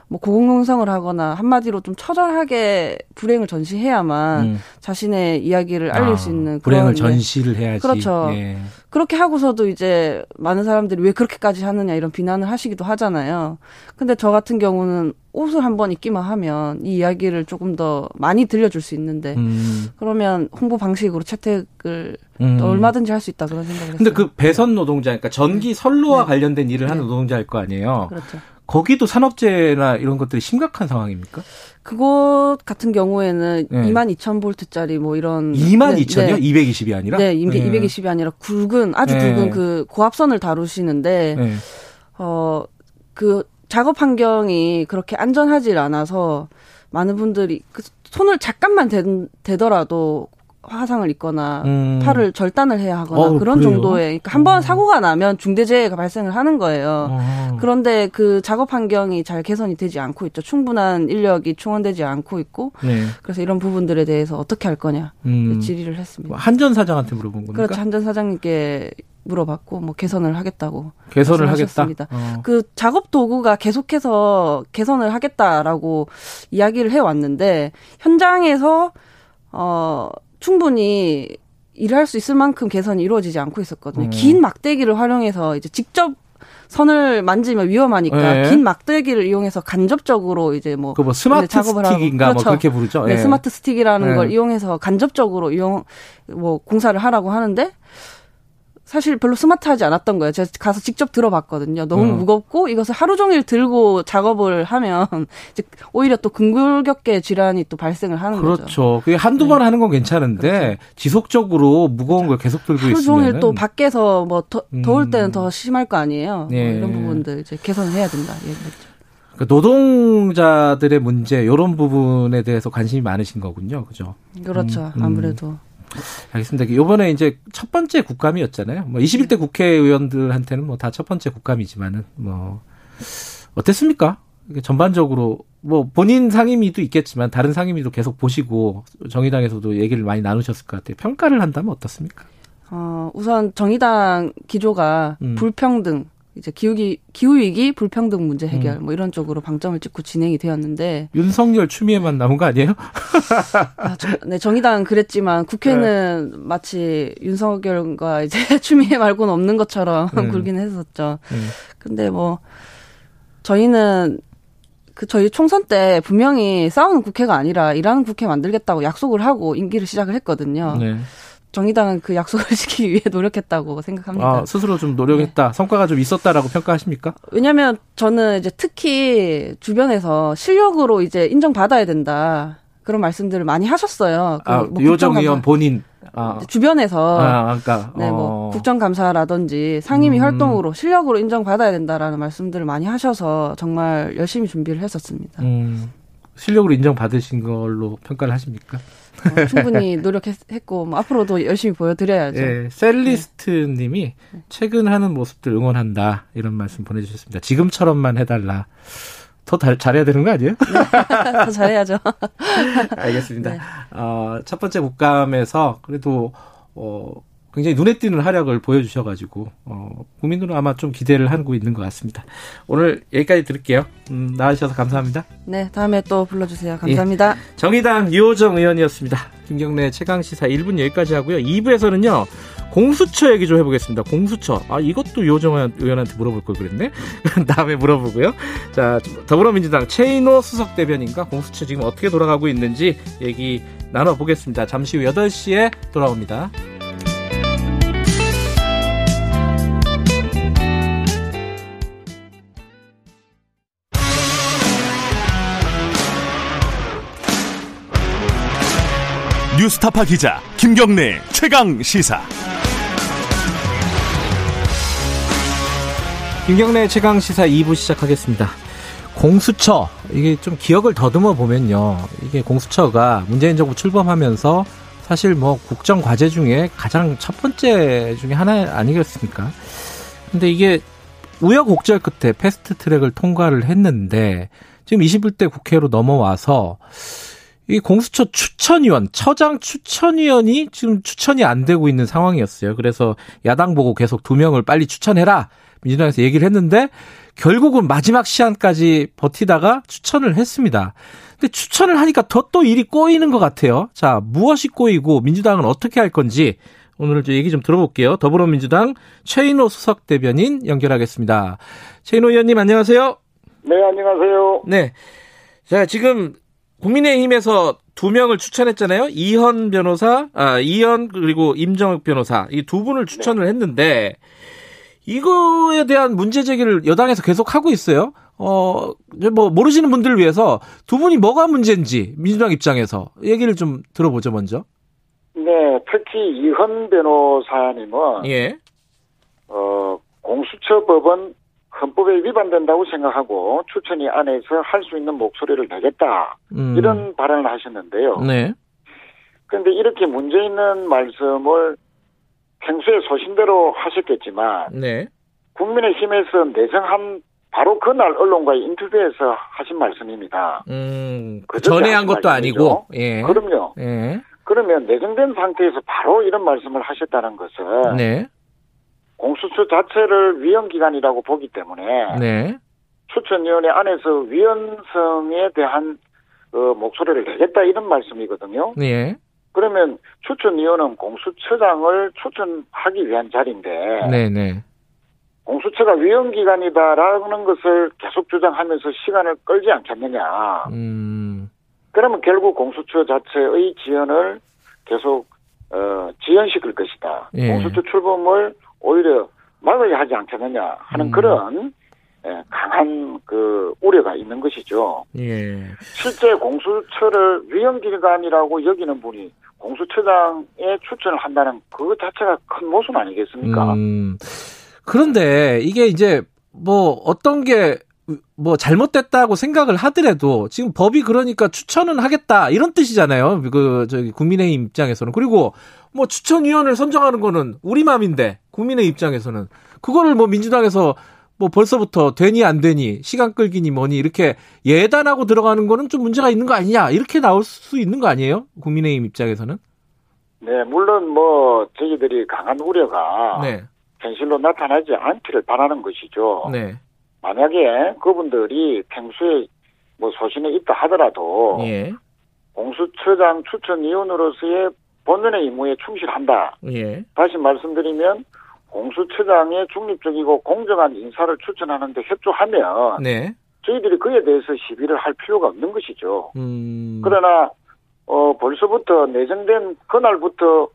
뭐 고공농성을 하거나 한마디로 좀 처절하게 불행을 전시해야만 음. 자신의 이야기를 알릴 아, 수 있는 불행을 그런 네. 전시를 해야지. 그렇죠. 예. 그렇게 하고서도 이제 많은 사람들이 왜 그렇게까지 하느냐 이런 비난을 하시기도 하잖아요. 근데 저 같은 경우는 옷을 한번 입기만 하면 이 이야기를 조금 더 많이 들려줄 수 있는데 음. 그러면 홍보 방식으로 채택을 음. 또 얼마든지 할 수 있다 그런 생각을 했어요. 근데 그 배선 노동자, 그러니까 전기 선로와 네. 관련된 일을 하는 네. 노동자일 거 아니에요. 그렇죠. 거기도 산업재해나 이런 것들이 심각한 상황입니까? 그곳 같은 경우에는 네. 2만 2천 볼트짜리 뭐 이런 2만 네, 2천이요? 네. 220이 아니라? 네, 2 예. 220이 아니라 굵은 아주 네. 굵은 그 고압선을 다루시는데 예. 어, 그 작업 환경이 그렇게 안전하지 않아서 많은 분들이 그 손을 잠깐만 대, 대더라도 화상을 입거나 음. 팔을 절단을 해야 하거나 어, 그런 그래요? 정도의 그러니까 한번 어. 사고가 나면 중대재해가 발생을 하는 거예요. 어. 그런데 그 작업 환경이 잘 개선이 되지 않고 있죠. 충분한 인력이 충원되지 않고 있고 네. 그래서 이런 부분들에 대해서 어떻게 할 거냐 음. 질의를 했습니다. 한전 사장한테 물어본 겁니까? 그렇죠. 한전 사장님께 물어봤고 뭐 개선을 하겠다고 개선을 하겠다. 말씀하셨습니다. 어. 그 작업 도구가 계속해서 개선을 하겠다라고 이야기를 해 왔는데 현장에서 어 충분히 일할 수 있을 만큼 개선이 이루어지지 않고 있었거든요. 음. 긴 막대기를 활용해서 이제 직접 선을 만지면 위험하니까 네. 긴 막대기를 이용해서 간접적으로 이제 뭐 그뭐 스마트 작업을. 스틱인가 뭐 그렇죠. 그렇게 부르죠. 네, 예. smart stick이라는 네. 걸 이용해서 간접적으로 이용 뭐 공사를 하라고 하는데 사실 별로 스마트하지 않았던 거예요. 제가 가서 직접 들어봤거든요. 너무 음. 무겁고 이것을 하루 종일 들고 작업을 하면 오히려 또 근골격계 질환이 또 발생을 하는 거죠. 그렇죠. 그게 한두 번 하는 건 괜찮은데 지속적으로 무거운 걸 계속 들고 하루 있으면 종일 또 밖에서 뭐 더, 음. 더울 때는 더 심할 거 아니에요. 뭐 예. 이런 부분들 이제 개선을 해야 된다. 얘기했죠. 그러니까 노동자들의 문제 이런 부분에 대해서 관심이 많으신 거군요. 그죠? 그렇죠. 음. 아무래도 알겠습니다. 이번에 이제 첫 번째 국감이었잖아요. 뭐 21대 국회의원들한테는 뭐 다 첫 번째 국감이지만은 뭐 어땠습니까? 전반적으로 뭐 본인 상임위도 있겠지만 다른 상임위도 계속 보시고 정의당에서도 얘기를 많이 나누셨을 것 같아요. 평가를 한다면 어떻습니까? 어, 우선 정의당 기조가 음. 불평등, 이제 기후기, 기후 위기 불평등 문제 해결, 음. 뭐 이런 쪽으로 방점을 찍고 진행이 되었는데, 윤석열 추미애만 남은 거 아니에요? 아, 저- 네, 정의당은 그랬지만 국회는 네. 마치 윤석열과 이제 추미애 말고는 없는 것처럼 음. 굴긴 했었죠. 음. 근데 뭐, 저희는 그 저희 총선 때 분명히 싸우는 국회가 아니라 일하는 국회 만들겠다고 약속을 하고 임기를 시작을 했거든요. 네. 정의당은 그 약속을 지키기 위해 노력했다고 생각합니다. 아, 스스로 좀 노력했다. 성과가 좀 있었다라고 평가하십니까? 왜냐면 저는 이제 특히 주변에서 실력으로 이제 인정받아야 된다. 그런 말씀들을 많이 하셨어요. 그 아, 뭐 요정 국정감사- 의원 본인. 아, 주변에서 아, 그러니까 네, 뭐 어. 국정감사라든지 상임위 음. 활동으로 실력으로 인정받아야 된다라는 말씀들을 많이 하셔서 정말 열심히 준비를 했었습니다. 음, 실력으로 인정받으신 걸로 평가를 하십니까? 어, 충분히 노력했고 뭐 앞으로도 열심히 보여드려야죠. 예, 셀리스트님이 최근 하는 모습들 응원한다 이런 말씀 보내주셨습니다. 지금처럼만 해달라. 더 달- 잘해야 되는 거 아니에요? 더 잘해야죠. 알겠습니다. 네. 어, 첫 번째 국감에서 그래도 어, 굉장히 눈에 띄는 활약을 보여주셔가지고 어, 국민들은 아마 좀 기대를 하고 있는 것 같습니다. 오늘 여기까지 들을게요. 음, 나와주셔서 감사합니다. 네, 다음에 또 불러주세요. 감사합니다. 정의당 이호정 의원이었습니다. 김경래 최강 시사 1분 여기까지 하고요. 2부에서는요. 공수처 얘기 좀 해보겠습니다. 공수처. 아, 이것도 이호정 의원한테 물어볼 걸 그랬네? 다음에 물어보고요. 자, 더불어민주당 최인호 수석 대변인과 공수처 지금 어떻게 돌아가고 있는지 얘기 나눠보겠습니다. 잠시 후 8시에 돌아옵니다. 뉴스타파 기자 김경래 최강 시사. 김경래 최강 시사 2부 시작하겠습니다. 공수처 이게 좀 기억을 더듬어 보면요. 이게 공수처가 문재인 정부 출범하면서 사실 뭐 국정 과제 중에 가장 첫 번째 중에 하나 아니겠습니까? 근데 이게 우여곡절 끝에 패스트 트랙을 통과를 했는데 지금 21대 국회로 넘어와서 이 공수처 추천위원, 처장 추천위원이 지금 추천이 안 되고 있는 상황이었어요. 그래서 야당 보고 계속 두 명을 빨리 추천해라. 민주당에서 얘기를 했는데 결국은 마지막 시한까지 버티다가 추천을 했습니다. 근데 추천을 하니까 더 또 일이 꼬이는 것 같아요. 자, 무엇이 꼬이고 민주당은 어떻게 할 건지 오늘 좀 얘기 좀 들어볼게요. 더불어민주당 최인호 수석 대변인 연결하겠습니다. 최인호 의원님 안녕하세요. 네, 안녕하세요. 네. 자, 지금 국민의힘에서 두 명을 추천했잖아요. 이현 변호사, 아, 이현 그리고 임정혁 변호사 이 두 분을 추천을 했는데 이거에 대한 문제 제기를 여당에서 계속 하고 있어요. 어, 뭐 모르시는 분들을 위해서 두 분이 뭐가 문제인지 민주당 입장에서 얘기를 좀 들어보죠, 먼저. 네, 특히 이현 변호사님은 예. 어, 공수처법은 헌법에 위반된다고 생각하고 추천위 안에서 할 수 있는 목소리를 내겠다 음. 이런 발언을 하셨는데요. 네. 그런데 이렇게 문제 있는 말씀을 평소에 소신대로 하셨겠지만 네. 국민의힘에서 내정한 바로 그날 언론과의 인터뷰에서 하신 말씀입니다. 음. 그저께 전에 한 것도 아니고. 예. 그럼요. 예. 그러면 내정된 상태에서 바로 이런 말씀을 하셨다는 것은 네. 공수처 자체를 위헌기관이라고 보기 때문에 네. 추천위원회 안에서 위헌성에 대한 어, 목소리를 내겠다 이런 말씀이거든요. 네. 그러면 추천위원은 공수처장을 추천하기 위한 자리인데 네, 네. 공수처가 위헌기관이다라는 것을 계속 주장하면서 시간을 끌지 않겠느냐. 음. 그러면 결국 공수처 자체의 지연을 계속 어, 지연시킬 것이다. 예. 공수처 출범을 오히려 막아야 하지 않겠느냐 하는 음. 그런 예, 강한 그 우려가 있는 것이죠. 예. 실제 공수처를 위헌기관이라고 여기는 분이 공수처장에 추천을 한다는 그 자체가 큰 모순 아니겠습니까? 음. 그런데 이게 이제 뭐 어떤 게 뭐 잘못됐다고 생각을 하더라도 지금 법이 그러니까 추천은 하겠다 이런 뜻이잖아요. 그 저기 국민의힘 입장에서는 그리고 뭐 추천위원을 선정하는 거는 우리 맘인데 국민의 입장에서는 그거를 뭐 민주당에서 뭐 벌써부터 되니 안 되니 시간 끌기니 뭐니 이렇게 예단하고 들어가는 거는 좀 문제가 있는 거 아니냐 이렇게 나올 수 있는 거 아니에요? 국민의힘 입장에서는? 네, 물론 뭐 저희들이 강한 우려가 네, 현실로 나타나지 않기를 바라는 것이죠. 네, 만약에 그분들이 평소에 뭐 소신이 있다 하더라도 예, 공수처장 추천위원으로서의 본연의 임무에 충실한다. 예, 다시 말씀드리면 공수처장의 중립적이고 공정한 인사를 추천하는데 협조하면 네, 저희들이 그에 대해서 시비를 할 필요가 없는 것이죠. 음, 그러나 어 벌써부터 내정된 그날부터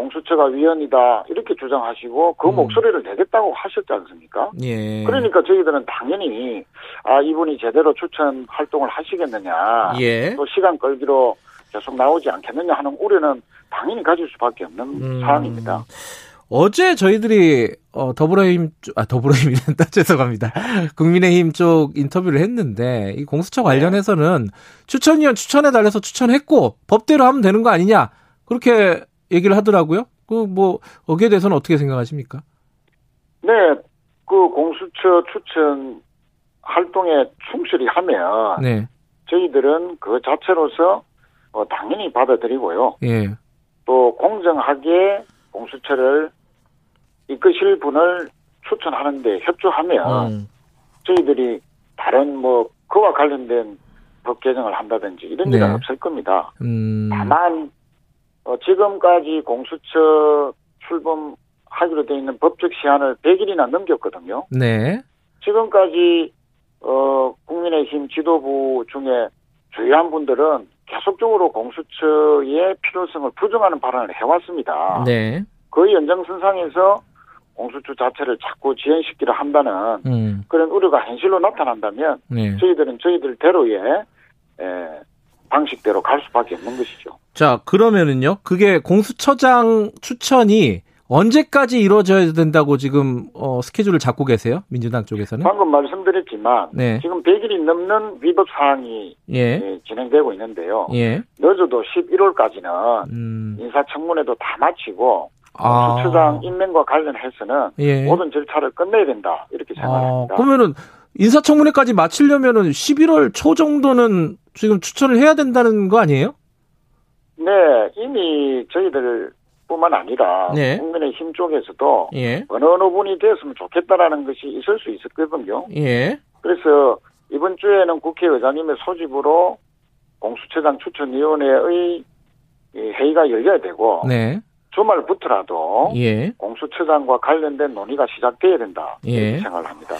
공수처가 위원이다 이렇게 주장하시고 그 음. 목소리를 내겠다고 하셨지 않습니까? 예, 그러니까 저희들은 당연히 아 이분이 제대로 추천 활동을 하시겠느냐 예, 또 시간 끌기로 계속 나오지 않겠느냐 하는 우려는 당연히 가질 수밖에 없는 음. 사안입니다. 어제 저희들이 어 더불어힘 쪽- 아 더불어힘이란다 죄송합니다 국민의힘 쪽 인터뷰를 했는데 이 공수처 관련해서는 추천위원 추천해 달래서 추천했고 법대로 하면 되는 거 아니냐 그렇게 얘기를 하더라고요. 그 뭐 거기에 대해서는 어떻게 생각하십니까? 네, 그 공수처 추천 활동에 충실히 하면 네, 저희들은 그 자체로서 어, 당연히 받아들이고요. 예, 또 공정하게 공수처를 이끄실 분을 추천하는데 협조하면 음, 저희들이 다른 뭐 그와 관련된 법 개정을 한다든지 이런 일은 네. 없을 겁니다. 음, 다만 어, 지금까지 공수처 출범하기로 되어 있는 법적 시한을 100일이나 넘겼거든요. 네, 지금까지 어, 국민의힘 지도부 중에 주요한 분들은 계속적으로 공수처의 필요성을 부정하는 발언을 해왔습니다. 네, 그 연장선상에서 공수처 자체를 자꾸 지연시키려 한다는 음, 그런 우려가 현실로 나타난다면 네. 저희들은 저희들대로의 에, 방식대로 갈 수밖에 없는 것이죠. 자 그러면은요 그게 공수처장 추천이 언제까지 이루어져야 된다고 지금 어, 스케줄을 잡고 계세요 민주당 쪽에서는? 방금 말씀드렸지만 네, 지금 100일이 넘는 위법 사항이 예, 예, 진행되고 있는데요. 예, 늦어도 11월까지는 음, 인사청문회도 다 마치고 아. 공수처장 임명과 관련해서는 예. 모든 절차를 끝내야 된다 이렇게 아, 생각합니다. 그러면은 인사청문회까지 마치려면은 11월 초 정도는 지금 추천을 해야 된다는 거 아니에요? 네, 이미 저희들 뿐만 아니라 네. 국민의힘 쪽에서도 예, 어느 어느 분이 됐으면 좋겠다라는 것이 있을 수 있었거든요. 예, 그래서 이번 주에는 국회의장님의 소집으로 공수처장 추천위원회의 이 회의가 열려야 되고 네, 주말부터라도 예. 공수처장과 관련된 논의가 시작돼야 된다 예. 이렇게 생각을 합니다.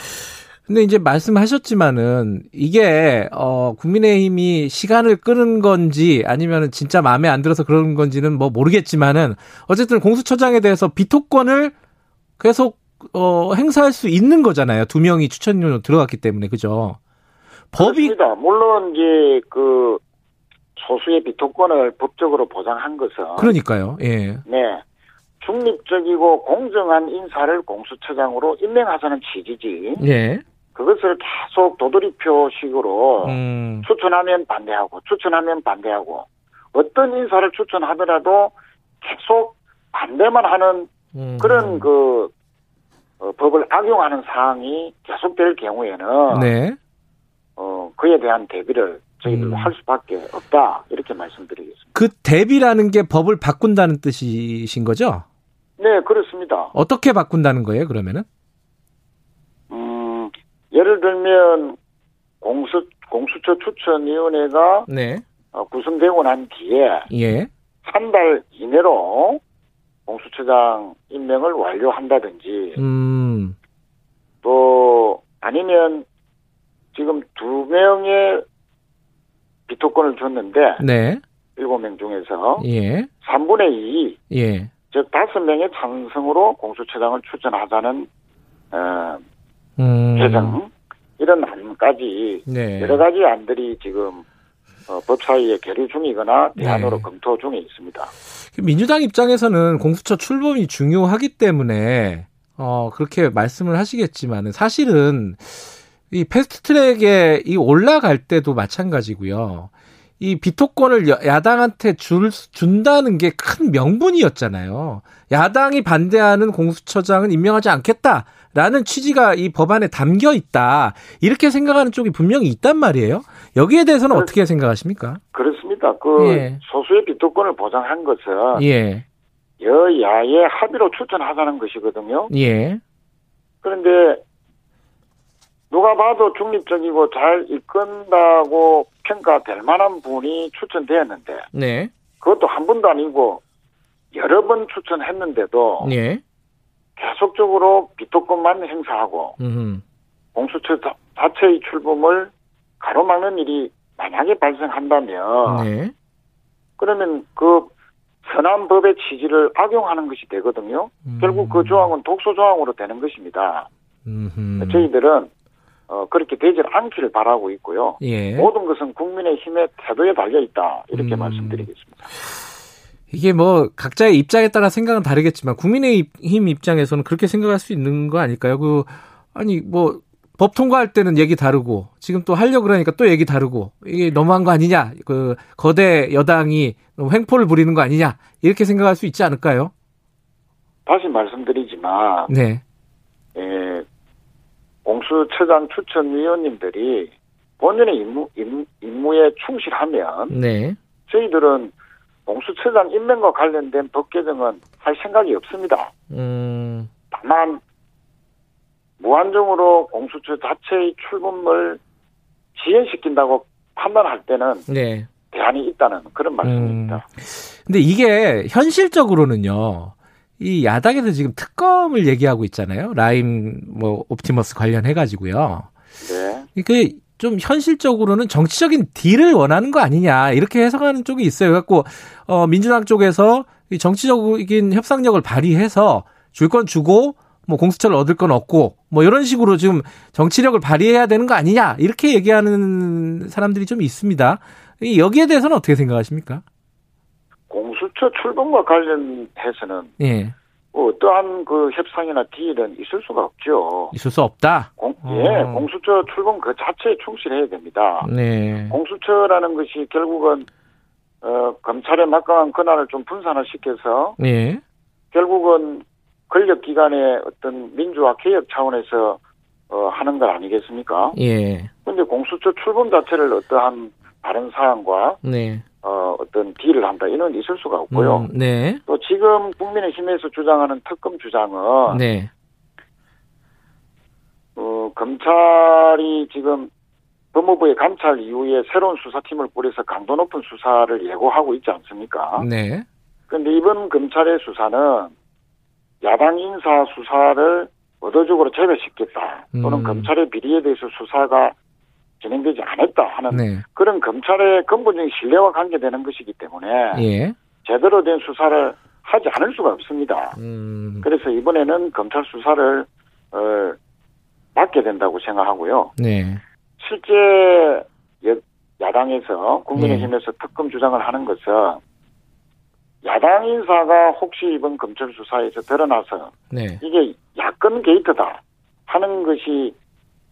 근데 이제 말씀하셨지만은 이게 어 국민의힘이 시간을 끄는 건지 아니면은 진짜 마음에 안 들어서 그런 건지는 뭐 모르겠지만은 어쨌든 공수처장에 대해서 비토권을 계속 어 행사할 수 있는 거잖아요. 두 명이 추천료로 들어갔기 때문에 그죠? 법이 그렇습니다. 물론 이제 그 소수의 비토권을 법적으로 보장한 것은 그러니까요. 예. 네 중립적이고 공정한 인사를 공수처장으로 임명하자는 취지지 예. 그것을 계속 도돌이표식으로 음. 추천하면 반대하고 추천하면 반대하고 어떤 인사를 추천하더라도 계속 반대만 하는 음. 그런 그 어, 법을 악용하는 사항이 계속될 경우에는 네. 어, 그에 대한 대비를 저희들 음. 할 수밖에 없다 이렇게 말씀드리겠습니다. 그 대비라는 게 법을 바꾼다는 뜻이신 거죠? 네 그렇습니다. 어떻게 바꾼다는 거예요, 그러면은? 음, 예를 들면 공수 공수처 추천위원회가 네. 어, 구성되고 난 뒤에 예. 한 달 이내로 공수처장 임명을 완료한다든지 음. 또 아니면 지금 두 명의 비토권을 줬는데 네. 일곱 명 중에서 예. 3분의 2, 예. 즉 다섯 명의 찬성으로 공수처장을 추천하자는 어, 음. 개정 이런 안까지 네. 여러 가지 안들이 지금 어, 법사위에 계류 중이거나 대안으로 네. 검토 중에 있습니다. 민주당 입장에서는 공수처 출범이 중요하기 때문에 어 그렇게 말씀을 하시겠지만은 사실은 이 패스트트랙에 이 올라갈 때도 마찬가지고요. 이 비토권을 여- 야당한테 줄, 준다는 게 큰 명분이었잖아요. 야당이 반대하는 공수처장은 임명하지 않겠다 라는 취지가 이 법안에 담겨 있다. 이렇게 생각하는 쪽이 분명히 있단 말이에요. 여기에 대해서는 어떻게 생각하십니까? 그렇습니다. 그 예. 소수의 비토권을 보장한 것은 예, 여야의 합의로 추천하자는 것이거든요. 예, 그런데 누가 봐도 중립적이고 잘 이끈다고 평가될 만한 분이 추천되었는데 네, 그것도 한 번도 아니고 여러 번 추천했는데도 예, 계속적으로 비토권만 행사하고 음, 공수처 자- 자체의 출범을 가로막는 일이 만약에 발생한다면 네, 그러면 그 선한 법의 취지를 악용하는 것이 되거든요. 음. 결국 그 조항은 독소 조항으로 되는 것입니다. 음, 저희들은 어, 그렇게 되지 않기를 바라고 있고요. 예. 모든 것은 국민의 힘의 태도에 달려 있다 이렇게 음. 말씀드리겠습니다. 이게 뭐 각자의 입장에 따라 생각은 다르겠지만 국민의힘 입장에서는 그렇게 생각할 수 있는 거 아닐까요? 그 아니 뭐 법 통과할 때는 얘기 다르고 지금 또 하려 고 그러니까 또 얘기 다르고 이게 너무한 거 아니냐? 그 거대 여당이 너무 횡포를 부리는 거 아니냐? 이렇게 생각할 수 있지 않을까요? 다시 말씀드리지만 네. 예, 공수처장 추천위원님들이 본연의 임무, 임, 임무에 충실하면 네. 저희들은 공수처장 임명과 관련된 법 개정은 할 생각이 없습니다. 음. 다만 무한정으로 공수처 자체의 출범을 지연시킨다고 판단할 때는 네. 대안이 있다는 그런 음. 말씀입니다. 근데 이게 현실적으로는요. 이 야당에서 지금 특검을 얘기하고 있잖아요. 라임 뭐 옵티머스 관련해 가지고요. 네. 이게 좀 현실적으로는 정치적인 딜을 원하는 거 아니냐 이렇게 해석하는 쪽이 있어요. 갖고 어 민주당 쪽에서 이 정치적인 협상력을 발휘해서 줄 건 주고 뭐 공수처를 얻을 건 얻고 뭐 이런 식으로 지금 정치력을 발휘해야 되는 거 아니냐 이렇게 얘기하는 사람들이 좀 있습니다. 이 여기에 대해서는 어떻게 생각하십니까? 공수처 출범과 관련해서는 예, 어떠한 그 협상이나 딜은 있을 수가 없죠. 있을 수 없다. 공, 예, 어. 공수처 출범 그 자체에 충실해야 됩니다. 네, 공수처라는 것이 결국은 어, 검찰의 막강한 권한을 좀 분산을 시켜서 예, 결국은 권력 기관의 어떤 민주화 개혁 차원에서 어, 하는 것 아니겠습니까? 예, 근데 공수처 출범 자체를 어떠한 다른 사항과 네, 어, 어떤 딜을 한다 이는 있을 수가 없고요. 음, 네, 또 지금 국민의힘에서 주장하는 특검 주장은 네, 어, 검찰이 지금 법무부의 감찰 이후에 새로운 수사팀을 꾸려서 강도 높은 수사를 예고하고 있지 않습니까? 네, 그런데 이번 검찰의 수사는 야당 인사 수사를 의도적으로 제외시켰다. 또는 음. 검찰의 비리에 대해서 수사가 진행되지 않았다 하는 네, 그런 검찰의 근본적인 신뢰와 관계되는 것이기 때문에 예, 제대로 된 수사를 하지 않을 수가 없습니다. 음, 그래서 이번에는 검찰 수사를 어, 맡게 된다고 생각하고요. 네, 실제 여- 야당에서 국민의힘에서 특검 주장을 하는 것은 야당 인사가 혹시 이번 검찰 수사에서 드러나서 네, 이게 야권 게이트다 하는 것이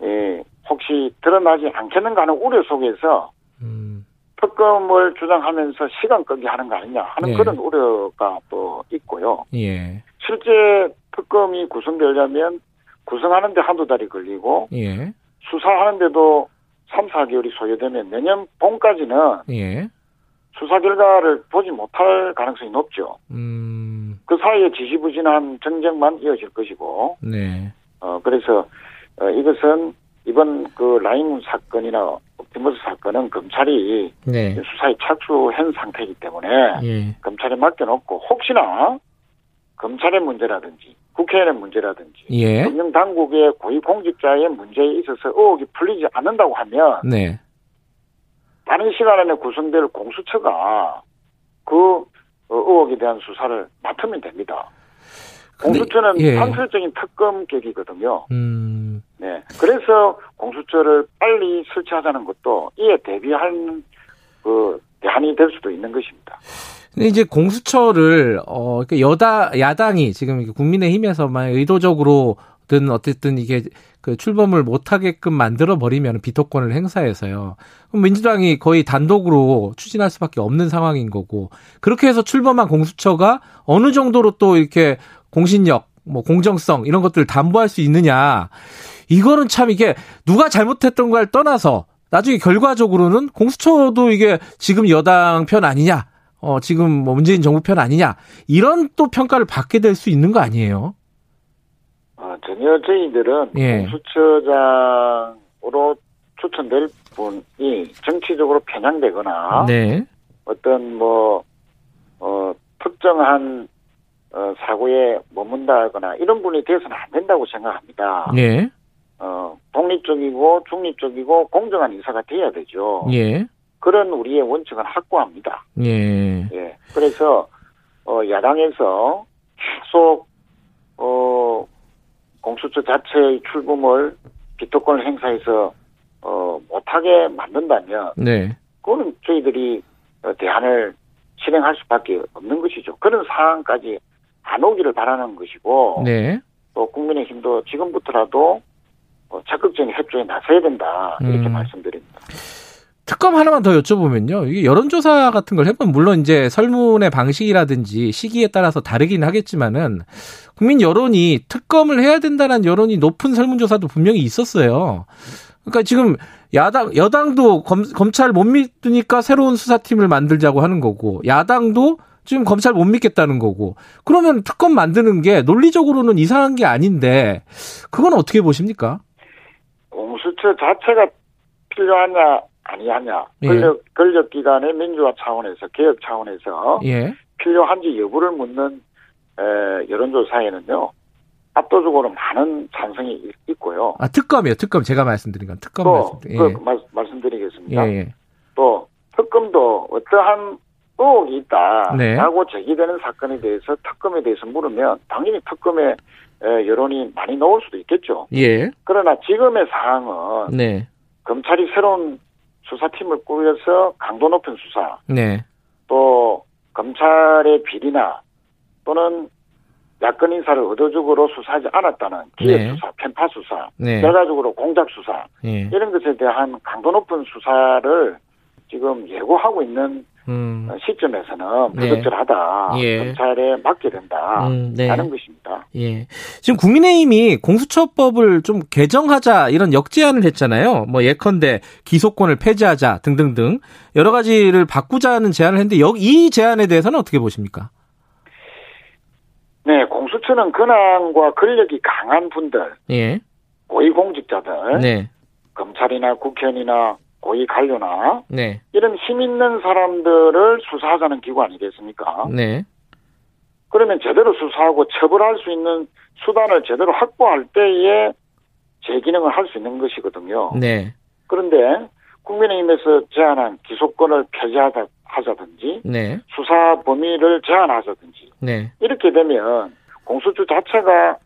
예, 혹시 드러나지 않겠는가 하는 우려 속에서 음, 특검을 주장하면서 시간 끌기 하는 거 아니냐 하는 네. 그런 우려가 또 있고요. 예, 실제 특검이 구성되려면 구성하는데 한두 달이 걸리고 예, 수사하는데도 3, 4개월이 소요되면 내년 봄까지는 예, 수사 결과를 보지 못할 가능성이 높죠. 음, 그 사이에 지지부진한 정쟁만 이어질 것이고, 네, 어, 그래서, 어, 이것은 이번 그 라임 사건이나 옵티머스 사건은 검찰이 네, 수사에 착수한 상태이기 때문에 예, 검찰에 맡겨놓고 혹시나 검찰의 문제라든지 국회의원의 문제라든지 예, 경영 당국의 고위 공직자의 문제에 있어서 의혹이 풀리지 않는다고 하면 네, 빠른 시간 안에 구성될 공수처가 그 어, 의혹에 대한 수사를 맡으면 됩니다. 공수처는 예. 상설적인 특검격이거든요. 음, 네. 그래서 공수처를 빨리 설치하자는 것도 이에 대비한 그 대안이 될 수도 있는 것입니다. 근데 이제 공수처를 어 여다 야당이 지금 국민의힘에서만 의도적으로 든 어쨌든 이게 그 출범을 못하게끔 만들어 버리면 비토권을 행사해서요. 그럼 민주당이 거의 단독으로 추진할 수밖에 없는 상황인 거고 그렇게 해서 출범한 공수처가 어느 정도로 또 이렇게 공신력, 뭐 공정성 이런 것들을 담보할 수 있느냐 이거는 참 이게 누가 잘못했던 걸 떠나서 나중에 결과적으로는 공수처도 이게 지금 여당 편 아니냐, 어 지금 뭐 문재인 정부 편 아니냐 이런 또 평가를 받게 될 수 있는 거 아니에요? 어, 전혀 저희들은 예. 공수처장으로 추천될 분이 정치적으로 편향되거나 네, 어떤 뭐 어, 특정한 어, 사고에 머문다거나 이런 분이 되어서는 안 된다고 생각합니다. 예, 어, 독립적이고 중립적이고 공정한 인사가 돼야 되죠. 예, 그런 우리의 원칙은 확고합니다. 예, 예. 그래서 어, 야당에서 계속 어, 공수처 자체의 출범을 비토권을 행사해서 어, 못하게 만든다면 네, 그거는 저희들이 어, 대안을 실행할 수밖에 없는 것이죠. 그런 상황까지 안 오기를 바라는 것이고 네, 또 국민의힘도 지금부터라도 어, 적극적인 협조에 나서야 된다 이렇게 음. 말씀드립니다. 특검 하나만 더 여쭤보면요. 이게 여론조사 같은 걸 해보면 물론 이제 설문의 방식이라든지 시기에 따라서 다르긴 하겠지만은 국민 여론이 특검을 해야 된다는 여론이 높은 설문조사도 분명히 있었어요. 그러니까 지금 야당 여당도 검, 검찰 못 믿으니까 새로운 수사팀을 만들자고 하는 거고 야당도 지금 검찰 못 믿겠다는 거고 그러면 특검 만드는 게 논리적으로는 이상한 게 아닌데 그건 어떻게 보십니까? 공수처 자체가 필요하냐 아니하냐 예. 권력 권력 기관의 민주화 차원에서 개혁 차원에서 예, 필요한지 여부를 묻는 에, 여론조사에는요 압도적으로 많은 찬성이 있- 있고요. 아 특검이요, 특검 제가 말씀드린 건 특검 또 말씀드린. 그 말, 말씀드리겠습니다. 예, 예. 또 특검도 어떠한 의혹이 있다라고 네. 제기되는 사건에 대해서 특검에 대해서 물으면 당연히 특검에 에, 여론이 많이 나올 수도 있겠죠. 예. 그러나 지금의 상황은 네. 검찰이 새로운 수사팀을 꾸려서 강도 높은 수사 네. 또 검찰의 비리나 또는 야권 인사를 의도적으로 수사하지 않았다는 기획 네. 수사, 편파 수사, 네. 결과적으로 공작 수사 예. 이런 것에 대한 강도 높은 수사를 지금 예고하고 있는 음. 시점에서는 네. 부적절하다. 예. 검찰에 맡게 된다. 음, 네. 하는 것입니다. 예. 지금 국민의힘이 공수처법을 좀 개정하자 이런 역제안을 했잖아요. 뭐 예컨대 기소권을 폐지하자 등등등 여러 가지를 바꾸자는 제안을 했는데 이 제안에 대해서는 어떻게 보십니까? 네, 공수처는 권한과 권력이 강한 분들, 예. 고위공직자들, 네. 검찰이나 국회의원이나 고위 관료나 네. 이런 힘 있는 사람들을 수사하자는 기구 아니겠습니까? 네. 그러면 제대로 수사하고 처벌할 수 있는 수단을 제대로 확보할 때에 제 기능을 할 수 있는 것이거든요. 네. 그런데 국민의힘에서 제안한 기소권을 폐지하자 하자든지 네. 수사 범위를 제한하자든지 네. 이렇게 되면 공수처 자체가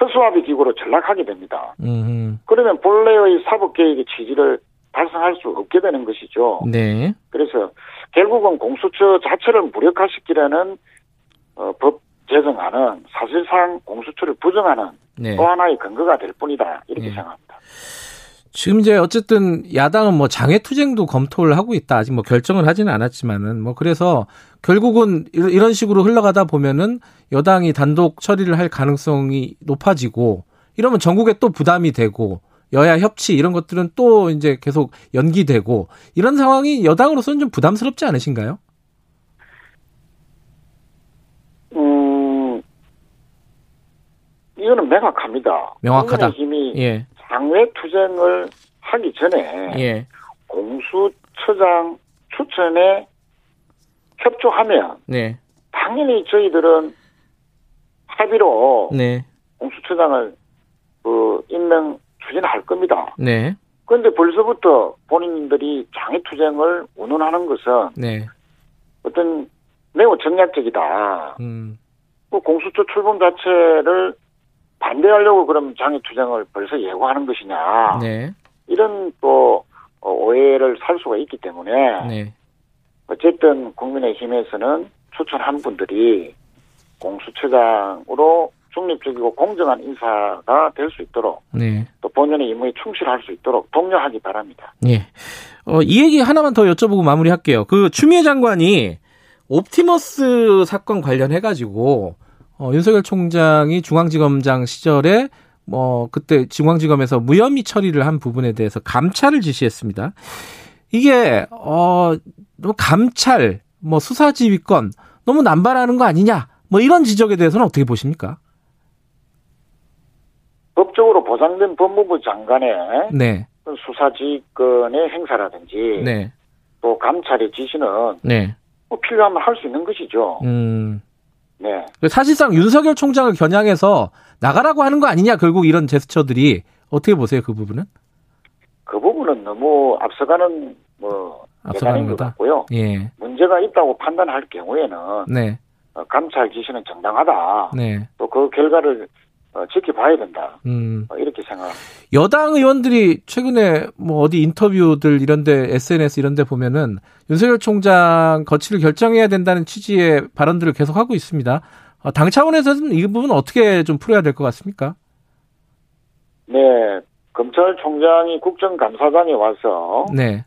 허수아비 기구로 전락하게 됩니다. 음. 그러면 본래의 사법 개혁의 취지를 달성할 수 없게 되는 것이죠. 네. 그래서 결국은 공수처 자체를 무력화시키려는 어, 법 제정안은 사실상 공수처를 부정하는 네. 또 하나의 근거가 될 뿐이다 이렇게 네. 생각합니다. 지금 이제 어쨌든 야당은 뭐 장애 투쟁도 검토를 하고 있다. 아직 뭐 결정을 하지는 않았지만은 뭐 그래서 결국은 이런 식으로 흘러가다 보면은 여당이 단독 처리를 할 가능성이 높아지고 이러면 전국에 또 부담이 되고 여야 협치 이런 것들은 또 이제 계속 연기되고 이런 상황이 여당으로서는 좀 부담스럽지 않으신가요? 음, 이거는 명확합니다. 명확하다. 국민의힘이 예. 장외 투쟁을 하기 전에 예. 공수처장 추천에 협조하면 네. 당연히 저희들은 합의로 네. 공수처장을 그 임명 추진할 겁니다. 네. 그런데 벌써부터 본인들이 장애 투쟁을 운운하는 것은 네. 어떤 매우 정략적이다. 음. 그 공수처 출범 자체를 반대하려고 그럼 장애 투쟁을 벌써 예고하는 것이냐. 네. 이런 또 어, 오해를 살 수가 있기 때문에 네. 어쨌든 국민의힘에서는 추천한 분들이 공수처장으로 중립적이고 공정한 인사가 될 수 있도록 네. 또 본연의 임무에 충실할 수 있도록 독려하기 바랍니다. 예. 어, 이 얘기 하나만 더 여쭤보고 마무리할게요. 그 추미애 장관이 옵티머스 사건 관련해 가지고 어, 윤석열 총장이 중앙지검장 시절에 뭐 그때 중앙지검에서 무혐의 처리를 한 부분에 대해서 감찰을 지시했습니다. 이게 어 너무 감찰 뭐 수사지휘권 너무 남발하는 거 아니냐 뭐 이런 지적에 대해서는 어떻게 보십니까? 법적으로 보장된 법무부 장관의 네, 수사지휘권의 행사라든지 네, 또 감찰의 지시는 네. 뭐 필요하면 할 수 있는 것이죠. 음. 네. 사실상 윤석열 총장을 겨냥해서 나가라고 하는 거 아니냐 결국 이런 제스처들이 어떻게 보세요 그 부분은? 그 부분은 너무 앞서가는 뭐 앞서가는 거다. 같고요. 예, 문제가 있다고 판단할 경우에는 네, 어, 감찰 지시는 정당하다. 네. 또 그 결과를 어, 지켜봐야 된다. 음. 어, 이렇게 생각합니다. 여당 의원들이 최근에 뭐 어디 인터뷰들 이런데 SNS 이런데 보면은 윤석열 총장 거취를 결정해야 된다는 취지의 발언들을 계속 하고 있습니다. 어, 당 차원에서는 이 부분 어떻게 좀 풀어야 될 것 같습니까? 네. 검찰총장이 국정감사장에 와서 네,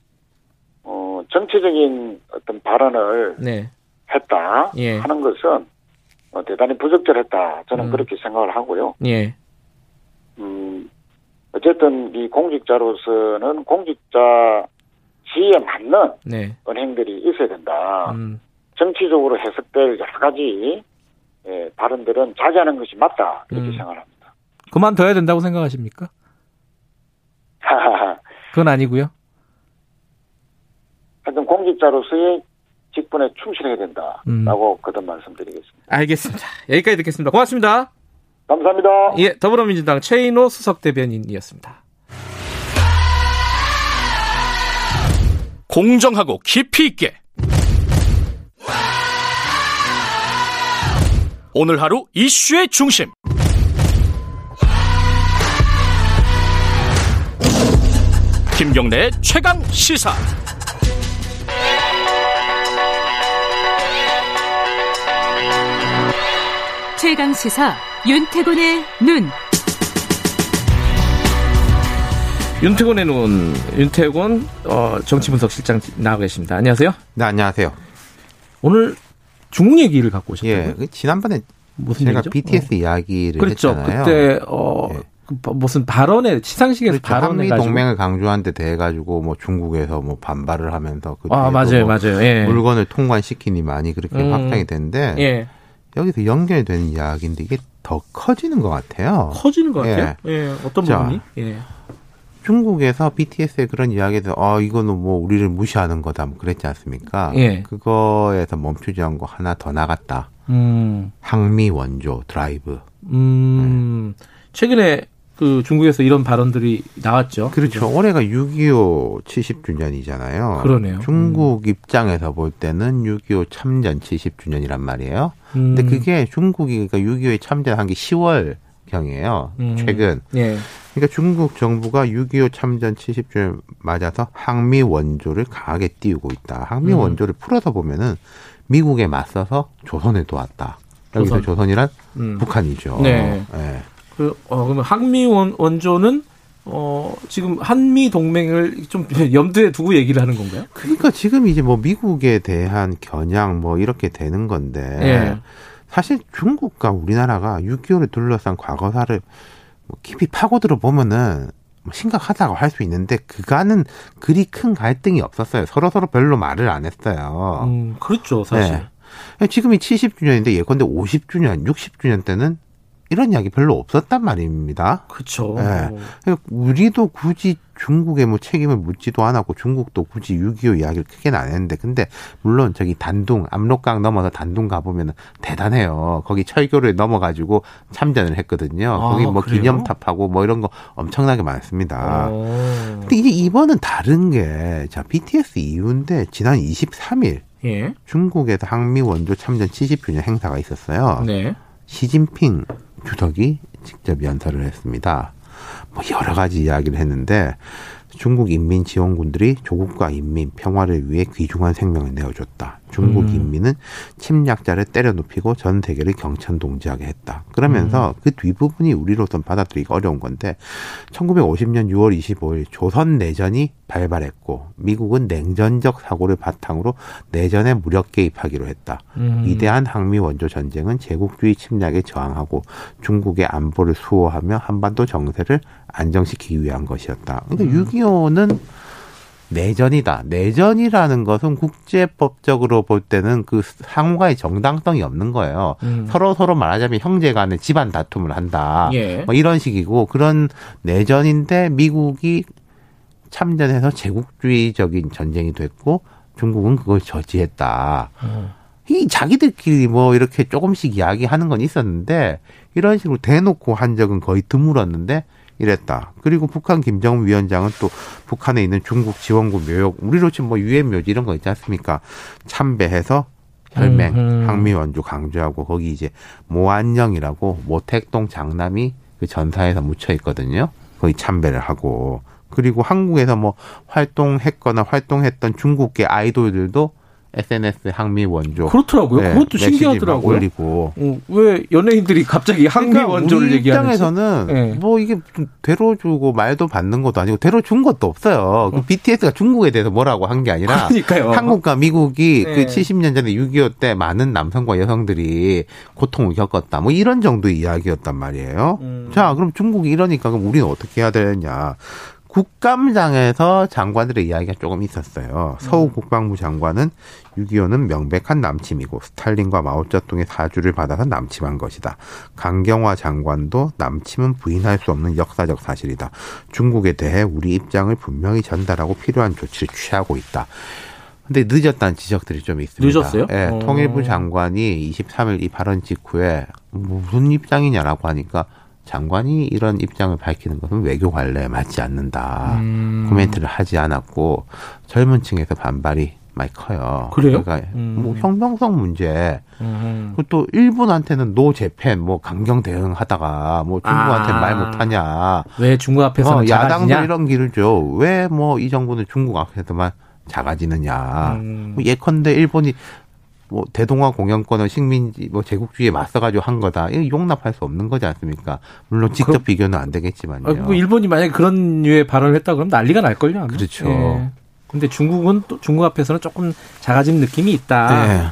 어, 정치적인 어떤 발언을 네, 했다 예. 하는 것은 어, 대단히 부적절했다. 저는 음. 그렇게 생각을 하고요. 예, 음, 어쨌든 이 공직자로서는 공직자 지위에 맞는 네, 은행들이 있어야 된다. 음, 정치적으로 해석될 여러 가지 예, 발언들은 자제하는 것이 맞다. 이렇게 음. 생각합니다. 그만둬야 된다고 생각하십니까? 그건 아니고요. 하여튼 공직자로서의 직분에 충실해야 된다라고 음. 거듭 말씀드리겠습니다. 알겠습니다. 여기까지 듣겠습니다. 고맙습니다. 감사합니다. 예, 더불어민주당 최인호 수석 대변인이었습니다. 공정하고 깊이 있게 오늘 하루 이슈의 중심 김경래의 최강 시사 최강 시사 윤태곤의 눈. 윤태곤의 눈, 윤태곤 어, 정치분석 실장 나와 계십니다. 안녕하세요. 네, 안녕하세요. 오늘 중국 얘기를 갖고 오셨다고요? 예, 그 지난번에 무슨 제가 얘기죠? BTS 이야기를 그렇죠. 했잖아요. 그때 어 예. 그 바- 무슨 발언에 시상식에서 그렇죠. 발언해 한미 가지고 동맹을 강조한 데 대해 가지고 뭐 중국에서 뭐 반발을 하면서 그 아 맞아요, 뭐 맞아요. 예. 물건을 통관시키니 많이 그렇게 음. 확장이 됐는데 예. 여기서 연결되는 이야기인데 이게 더 커지는 것 같아요. 커지는 것 같아요. 예. 어떤 자. 부분이? 예. 중국에서 BTS의 그런 이야기에서 어 이거는 뭐 우리를 무시하는 거다 뭐 그랬지 않습니까? 예. 그거에서 멈추지 않고 하나 더 나갔다. 음. 항미 원조 드라이브. 음. 최근에 그 중국에서 이런 발언들이 나왔죠. 그렇죠. 올해가 6.25 70주년이잖아요. 그러네요. 중국 입장에서 볼 때는 6.25 참전 70주년이란 말이에요. 음. 근데 그게 중국이 그러니까 6.25에 참전한 게 10월 경이에요. 음. 최근. 예. 그러니까 중국 정부가 6.25 참전 70주년 맞아서 항미 원조를 강하게 띄우고 있다. 항미 음. 원조를 풀어서 보면은 미국에 맞서서 조선에 도왔다. 여기서 조선. 조선. 이란 음. 북한이죠. 네. 예. 그, 어, 그러면 항미 원, 원조는 어, 지금 한미 동맹을 좀 염두에 두고 얘기를 하는 건가요? 그러니까 지금 이제 뭐 미국에 대한 겨냥 뭐 이렇게 되는 건데 예. 사실 중국과 우리나라가 6.25를 둘러싼 과거사를 뭐 깊이 파고들어 보면은 뭐 심각하다고 할 수 있는데 그간은 그리 큰 갈등이 없었어요. 서로 서로 별로 말을 안 했어요. 음, 그렇죠, 사실. 네. 지금이 70주년인데 예컨대 50주년, 60주년 때는 이런 이야기 별로 없었단 말입니다. 그렇죠. 네. 그러니까 우리도 굳이 중국에 뭐 책임을 묻지도 않았고 중국도 굳이 6.25 이야기를 크게는 안 했는데 근데 물론 저기 단둥 압록강 넘어서 단둥 가보면 대단해요. 거기 철교를 넘어가지고 참전을 했거든요. 아, 거기 뭐 그래요? 기념탑하고 뭐 이런 거 엄청나게 많습니다. 어. 근데 이제 이번은 다른 게, 자, BTS 이후인데, 지난 23일, 예. 중국에서 항미 원조 참전 70주년 행사가 있었어요. 네. 시진핑 주석이 직접 연설을 했습니다. 뭐 여러 가지 이야기를 했는데 중국 인민 지원군들이 조국과 인민 평화를 위해 귀중한 생명을 내어줬다. 중국 음. 인민은 침략자를 때려 눕히고 전 세계를 경천동지하게 했다. 그러면서 그 뒷부분이 우리로선 받아들이기 어려운 건데 1950년 6월 25일 조선 내전이 발발했고 미국은 냉전적 사고를 바탕으로 내전에 무력 개입하기로 했다. 음. 위대한 항미 원조 전쟁은 제국주의 침략에 저항하고 중국의 안보를 수호하며 한반도 정세를 안정시키기 위한 것이었다. 그러니까 6.25는 내전이다. 내전이라는 것은 국제법적으로 볼 때는 그 상호간의 정당성이 없는 거예요. 음. 서로 서로 말하자면 형제 간의 집안 다툼을 한다. 예. 뭐 이런 식이고 그런 내전인데 미국이 참전해서 제국주의적인 전쟁이 됐고 중국은 그걸 저지했다. 어. 이 자기들끼리 뭐 이렇게 조금씩 이야기하는 건 있었는데 이런 식으로 대놓고 한 적은 거의 드물었는데 이랬다. 그리고 북한 김정은 위원장은 또 북한에 있는 중국 지원국 묘역 우리로 치면 뭐 유엔 묘지 이런 거 있지 않습니까? 참배해서 혈맹. 항미 원조 강조하고 거기 이제 모안령이라고 모택동 장남이 그 전사에서 묻혀 있거든요. 거기 참배를 하고 그리고 한국에서 뭐 활동했거나 활동했던 중국계 아이돌들도 SNS 항미 원조 그렇더라고요. 네, 그것도 신기하더라고요. 올리고 어, 왜 연예인들이 갑자기 항미 그러니까 원조를 우리 얘기하는지. 입장에서는 네. 뭐 이게 좀 대로 주고 말도 받는 것도 아니고 대로 준 것도 없어요. 그 BTS가 중국에 대해서 뭐라고 한 게 아니라 그러니까요. 한국과 미국이 네. 그 70년 전에 6.25 때 많은 남성과 여성들이 고통을 겪었다. 뭐 이런 정도의 이야기였단 말이에요. 음. 자, 그럼 중국이 이러니까 그럼 우리는 어떻게 해야 되느냐. 국감장에서 장관들의 이야기가 조금 있었어요. 서우 국방부 장관은 6.25는 명백한 남침이고 스탈린과 마오쩌둥의 사주를 받아서 남침한 것이다. 강경화 장관도 남침은 부인할 수 없는 역사적 사실이다. 중국에 대해 우리 입장을 분명히 전달하고 필요한 조치를 취하고 있다. 근데 늦었다는 지적들이 좀 있습니다. 늦었어요? 예, 어. 통일부 장관이 23일 이 발언 직후에 무슨 입장이냐라고 하니까 장관이 이런 입장을 밝히는 것은 외교 관례에 맞지 않는다. 음. 코멘트를 하지 않았고 젊은 층에서 반발이 많이 커요. 그래요? 그러니까 음. 뭐 형평성 문제. 음. 그리고 또 일본한테는 No Japan 뭐 강경 대응하다가 뭐 중국한테 아. 말 못하냐. 왜 중국 앞에서는 어, 야당도? 이런 길을 줘. 왜 뭐 이 정부는 중국 앞에서만 작아지느냐. 음. 뭐 예컨대 일본이 뭐 대동아 공영권을 식민지 뭐 제국주의에 맞서가지고 한 거다. 이거 용납할 수 없는 거지 않습니까? 물론 직접 그럼- 비교는 안 되겠지만요. 아, 뭐 일본이 만약에 그런 류의 발언을 했다 그러면 난리가 날 걸요. 그렇죠. 근데 중국은 또 중국 앞에서는 조금 작아진 느낌이 있다. 네.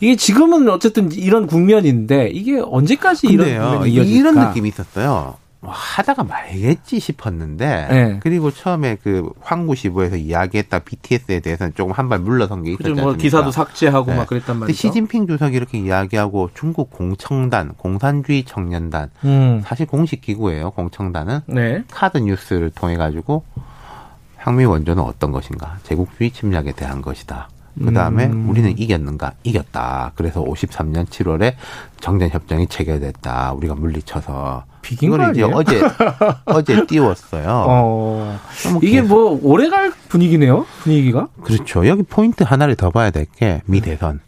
이게 지금은 어쨌든 이런 국면인데 이게 언제까지 이런? 이런 느낌이 있었어요. 뭐 하다가 말겠지 싶었는데 네. 그리고 처음에 그 황구시보에서 이야기했다 BTS에 대해서는 조금 한 발 물러선 게 않습니까? 뭐 기사도 삭제하고 네. 막 그랬단 말이죠. 시진핑 주석이 이렇게 이야기하고 중국 공청단, 공산주의 청년단 음. 사실 공식 기구예요. 공청단은 네. 카드 뉴스를 통해 가지고 항미 원조는 어떤 것인가? 제국주의 침략에 대한 것이다. 그 다음에 음. 우리는 이겼는가? 이겼다. 그래서 53년 7월에 정전협정이 체결됐다. 우리가 물리쳐서. 비긴 거 이제? 어제, 어제 띄웠어요. 어. 이게 계속- 뭐 오래 갈 분위기네요. 분위기가. 그렇죠. 여기 포인트 하나를 더 봐야 될 게 미 대선.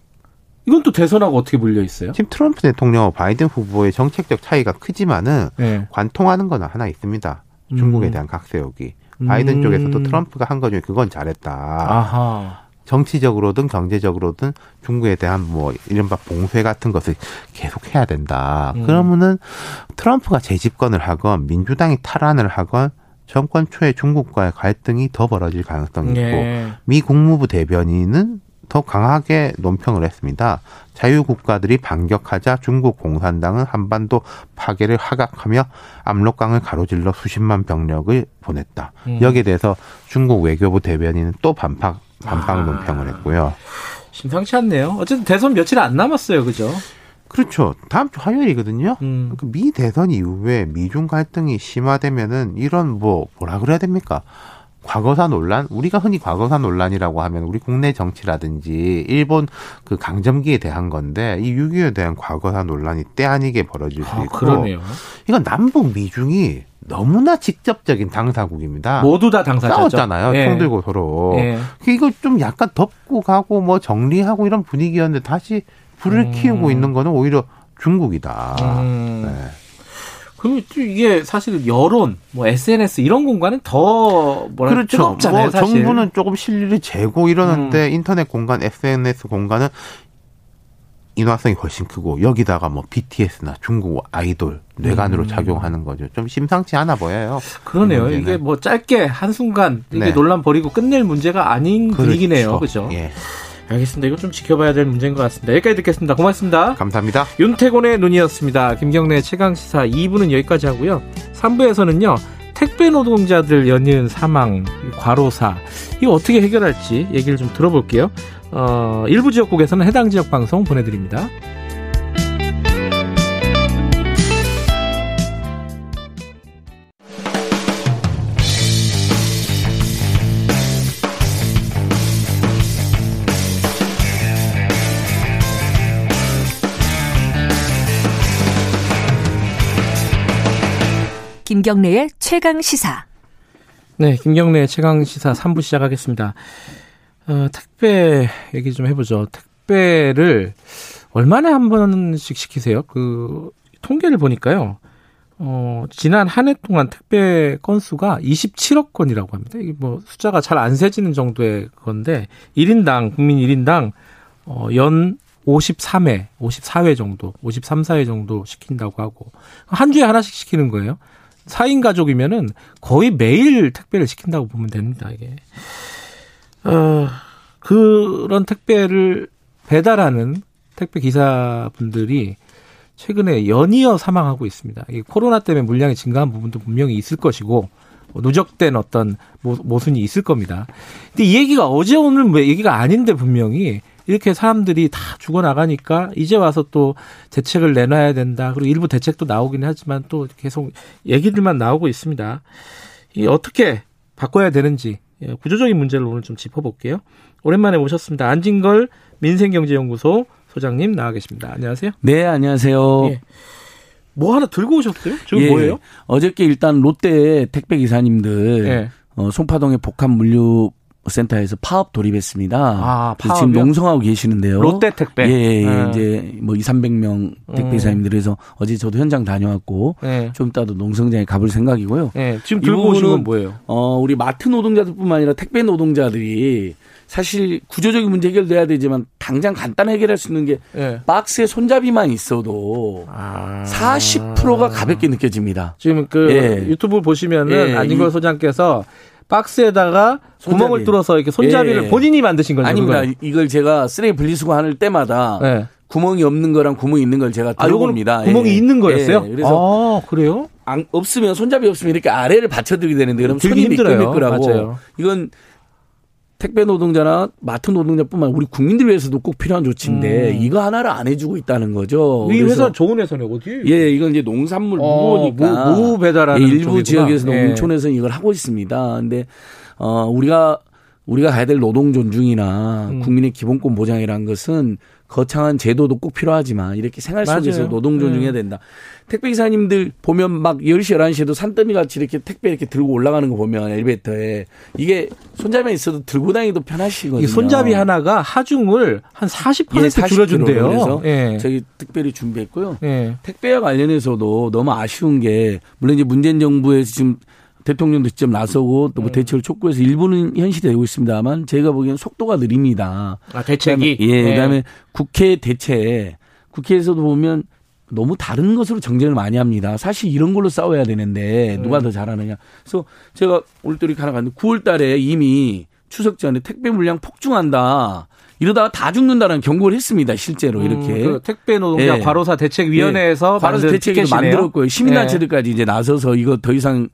이건 또 대선하고 어떻게 물려 있어요? 지금 트럼프 대통령과 바이든 후보의 정책적 차이가 크지만은 네. 관통하는 건 하나 있습니다. 중국에 음. 대한 각세우기. 바이든 음. 쪽에서도 트럼프가 한것 중에 그건 잘했다. 아하. 정치적으로든 경제적으로든 중국에 대한 뭐 이른바 봉쇄 같은 것을 계속 해야 된다. 음. 그러면은 트럼프가 재집권을 하건 민주당이 탈환을 하건 정권 초에 중국과의 갈등이 더 벌어질 가능성이 있고 네. 미 국무부 대변인은 더 강하게 논평을 했습니다. 자유국가들이 반격하자 중국 공산당은 한반도 파괴를 하각하며 압록강을 가로질러 수십만 병력을 보냈다. 음. 여기에 대해서 중국 외교부 대변인은 또 반박 반박 아. 논평을 했고요. 심상치 않네요. 어쨌든 대선 며칠 안 남았어요. 그죠? 그렇죠. 다음 주 화요일이거든요. 음. 그미 대선 이후에 미중 갈등이 심화되면은 이런 뭐 뭐라 그래야 됩니까? 과거사 논란? 우리가 흔히 과거사 논란이라고 하면 우리 국내 정치라든지 일본 그 강점기에 대한 건데 이 6.25에 대한 과거사 논란이 때 아니게 벌어질 수 아, 있고 그러네요. 이건 남북 미중이 너무나 직접적인 당사국입니다. 모두 다 당사자죠. 싸웠잖아요. 예. 총 들고 서로. 예. 이거 좀 약간 덮고 가고 뭐 정리하고 이런 분위기였는데 다시 불을 음. 키우고 있는 거는 오히려 중국이다. 음. 네. 그리고 또 이게 사실 여론, 뭐 SNS 이런 공간은 더 뭐라 그렇죠. 뜨겁잖아요. 뭐 사실. 정부는 조금 실리를 재고 이러는데 음. 인터넷 공간, SNS 공간은 인화성이 훨씬 크고 여기다가 뭐 BTS나 중국 아이돌 뇌관으로 음. 작용하는 거죠. 좀 심상치 않아 보여요. 그러네요. 이. 이게 뭐 짧게 한 순간 이게 네. 논란 벌이고 끝낼 문제가 아닌 분위기네요. 그죠? 예. 알겠습니다. 이거 좀 지켜봐야 될 문제인 것 같습니다. 여기까지 듣겠습니다. 고맙습니다. 감사합니다. 윤태곤의 눈이었습니다. 김경래 최강 시사 2부는 여기까지 하고요. 3부에서는요. 택배 노동자들 연이은 사망, 과로사 이거 어떻게 해결할지 얘기를 좀 들어볼게요. 어, 일부 지역국에서는 해당 지역 방송 보내드립니다. 김경래의 최강 시사. 네, 김경래 최강 시사 3부 시작하겠습니다. 어, 택배 얘기 좀 해보죠. 택배를 얼마나 한 번씩 시키세요? 그 통계를 보니까요. 어, 지난 한 해 동안 택배 건수가 27억 건이라고 합니다. 이게 뭐 숫자가 잘 안 세지는 정도의 건데 1인당 국민 1인당 어, 연 53회, 54회 정도, 53, 4회 정도 시킨다고 하고 한 주에 하나씩 시키는 거예요. 4인 가족이면은 거의 매일 택배를 시킨다고 보면 됩니다, 이게. 어, 그런 택배를 배달하는 택배 기사분들이 최근에 연이어 사망하고 있습니다. 이 코로나 때문에 물량이 증가한 부분도 분명히 있을 것이고 뭐 누적된 어떤 모, 모순이 있을 겁니다. 근데 이 얘기가 어제 오늘 뭐 얘기가 아닌데 분명히 이렇게 사람들이 다 죽어나가니까 이제 와서 또 대책을 내놔야 된다. 그리고 일부 대책도 나오긴 하지만 또 계속 얘기들만 나오고 있습니다. 이 어떻게 바꿔야 되는지 예, 구조적인 문제를 오늘 좀 짚어볼게요. 오랜만에 모셨습니다. 안진걸 민생경제연구소 소장님 나와 계십니다. 안녕하세요. 네, 안녕하세요. 예. 뭐 하나 들고 오셨어요? 지금 예, 뭐예요? 어저께 일단 롯데 택배 기사님들 예. 어, 송파동의 복합 물류 센터에서 파업 돌입했습니다. 아, 그래서 지금? 농성하고 계시는데요. 롯데 택배. 예, 예, 음. 이제 뭐 2, 300명 택배 음. 기사님들에서 어제 저도 현장 다녀왔고 예. 좀 이따도 농성장에 가볼 생각이고요. 예. 지금 이 들고 오신 건 뭐예요? 어, 우리 마트 노동자들뿐만 아니라 택배 노동자들이 사실 구조적인 문제 해결돼야 되지만 당장 간단히 해결할 수 있는 게 예. 박스에 손잡이만 있어도 아. 40%가 가볍게 느껴집니다. 지금 그 예. 유튜브 보시면은 예, 안진걸 이- 소장께서 박스에다가 손잡이. 구멍을 뚫어서 이렇게 손잡이를 예. 본인이 만드신 거죠? 아닙니다. 그걸? 이걸 제가 쓰레기 분리수거 하는 때마다 예. 구멍이 없는 거랑 구멍이 있는 걸 제가 아, 들어봅니다. 구멍이 예. 있는 거였어요? 예. 그래서 아, 그래요? 안- 없으면 손잡이 없으면 이렇게 아래를 받쳐들게 되는데 그럼 손이. 미끌미끌하고 맞아요. 이건 택배 노동자나 마트 노동자뿐만 아니라 우리 국민들 위해서도 꼭 필요한 조치인데 음. 이거 하나를 안 해주고 있다는 거죠. 이 회사 좋은 회사네 어디? 예, 이건 이제 농산물 어, 무거니까 무- 무 배달하는 예, 일부 쪽이구나. 지역에서 예. 농촌에서는 이걸 하고 있습니다. 근데 어 우리가 우리가 가야 될 노동 존중이나 음. 국민의 기본권 보장이라는 것은 거창한 제도도 꼭 필요하지만 이렇게 생활 속에서 맞아요. 노동 존중해야 음. 된다. 택배 기사님들 보면 막 10시, 11시에도 산더미 같이 이렇게 택배 이렇게 들고 올라가는 거 보면 엘리베이터에 이게 손잡이만 있어도 들고 다니기도 편하시거든요. 이 손잡이 하나가 하중을 한 40% 예, 40% 줄여준대요. 그래서 예. 저희 특별히 준비했고요. 예. 택배와 관련해서도 너무 아쉬운 게 물론 이제 문재인 정부에서 지금 대통령도 직접 나서고 또뭐 음. 대책을 촉구해서 일부는 현실되고 있습니다만 제가 보기엔 속도가 느립니다. 아, 대책이. 예, 그다음에 국회 대책 국회에서도 보면 너무 다른 것으로 정쟁을 많이 합니다. 사실 이런 걸로 싸워야 되는데 누가 음. 더 잘하느냐. 그래서 제가 올 때리 하나 갔는데 9월 달에 이미 추석 전에 택배 물량 폭증한다. 이러다가 다 죽는다는 경고를 했습니다. 실제로 이렇게. 음, 그 택배 노동자 예. 과로사 대책위원회에서 과로사 만든 대책도 티켓이네요. 만들었고요. 시민단체들까지 이제 나서서 이거 더 이상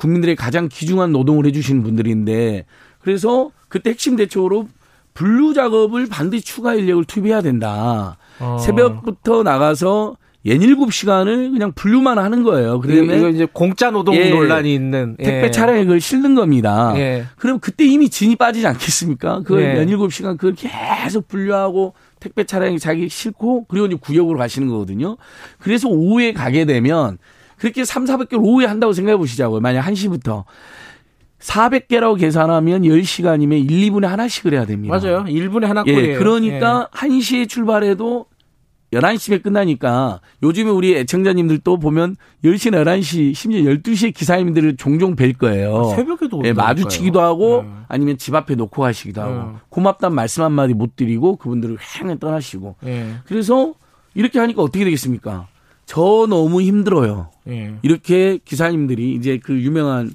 국민들의 가장 귀중한 노동을 해주시는 분들인데 그래서 그때 핵심 대책으로 분류 작업을 반드시 추가 인력을 투입해야 된다. 어. 새벽부터 나가서 연일곱 시간을 그냥 분류만 하는 거예요. 이거, 그다음에 이거 이제 공짜 노동 예. 논란이 있는 택배 예. 차량에 그걸 실는 겁니다. 예. 그럼 그때 이미 진이 빠지지 않겠습니까? 그걸 예. 연일곱 시간 그걸 계속 분류하고 택배 차량이 자기 싣고 그리고 이제 구역으로 가시는 거거든요. 그래서 오후에 가게 되면 그렇게 3, 400개를 오후에 한다고 생각해 보시자고요. 만약 1시부터 400개라고 계산하면 10시간이면 1, 2분에 하나씩을 해야 됩니다. 맞아요. 1분에 하나 꼴이에요. 예, 그러니까 1시에 출발해도 11시에 끝나니까 요즘에 우리 애청자님들도 보면 10시나 11시, 심지어 12시에 기사님들을 종종 뵐 거예요. 새벽에도 예. 마주치기도 하고 네. 아니면 집 앞에 놓고 가시기도 하고 네. 고맙다는 말씀 한마디 못 드리고 그분들을 횡 떠나시고 예. 그래서 이렇게 하니까 어떻게 되겠습니까? 저 너무 힘들어요. 예. 이렇게 기사님들이 이제 그 유명한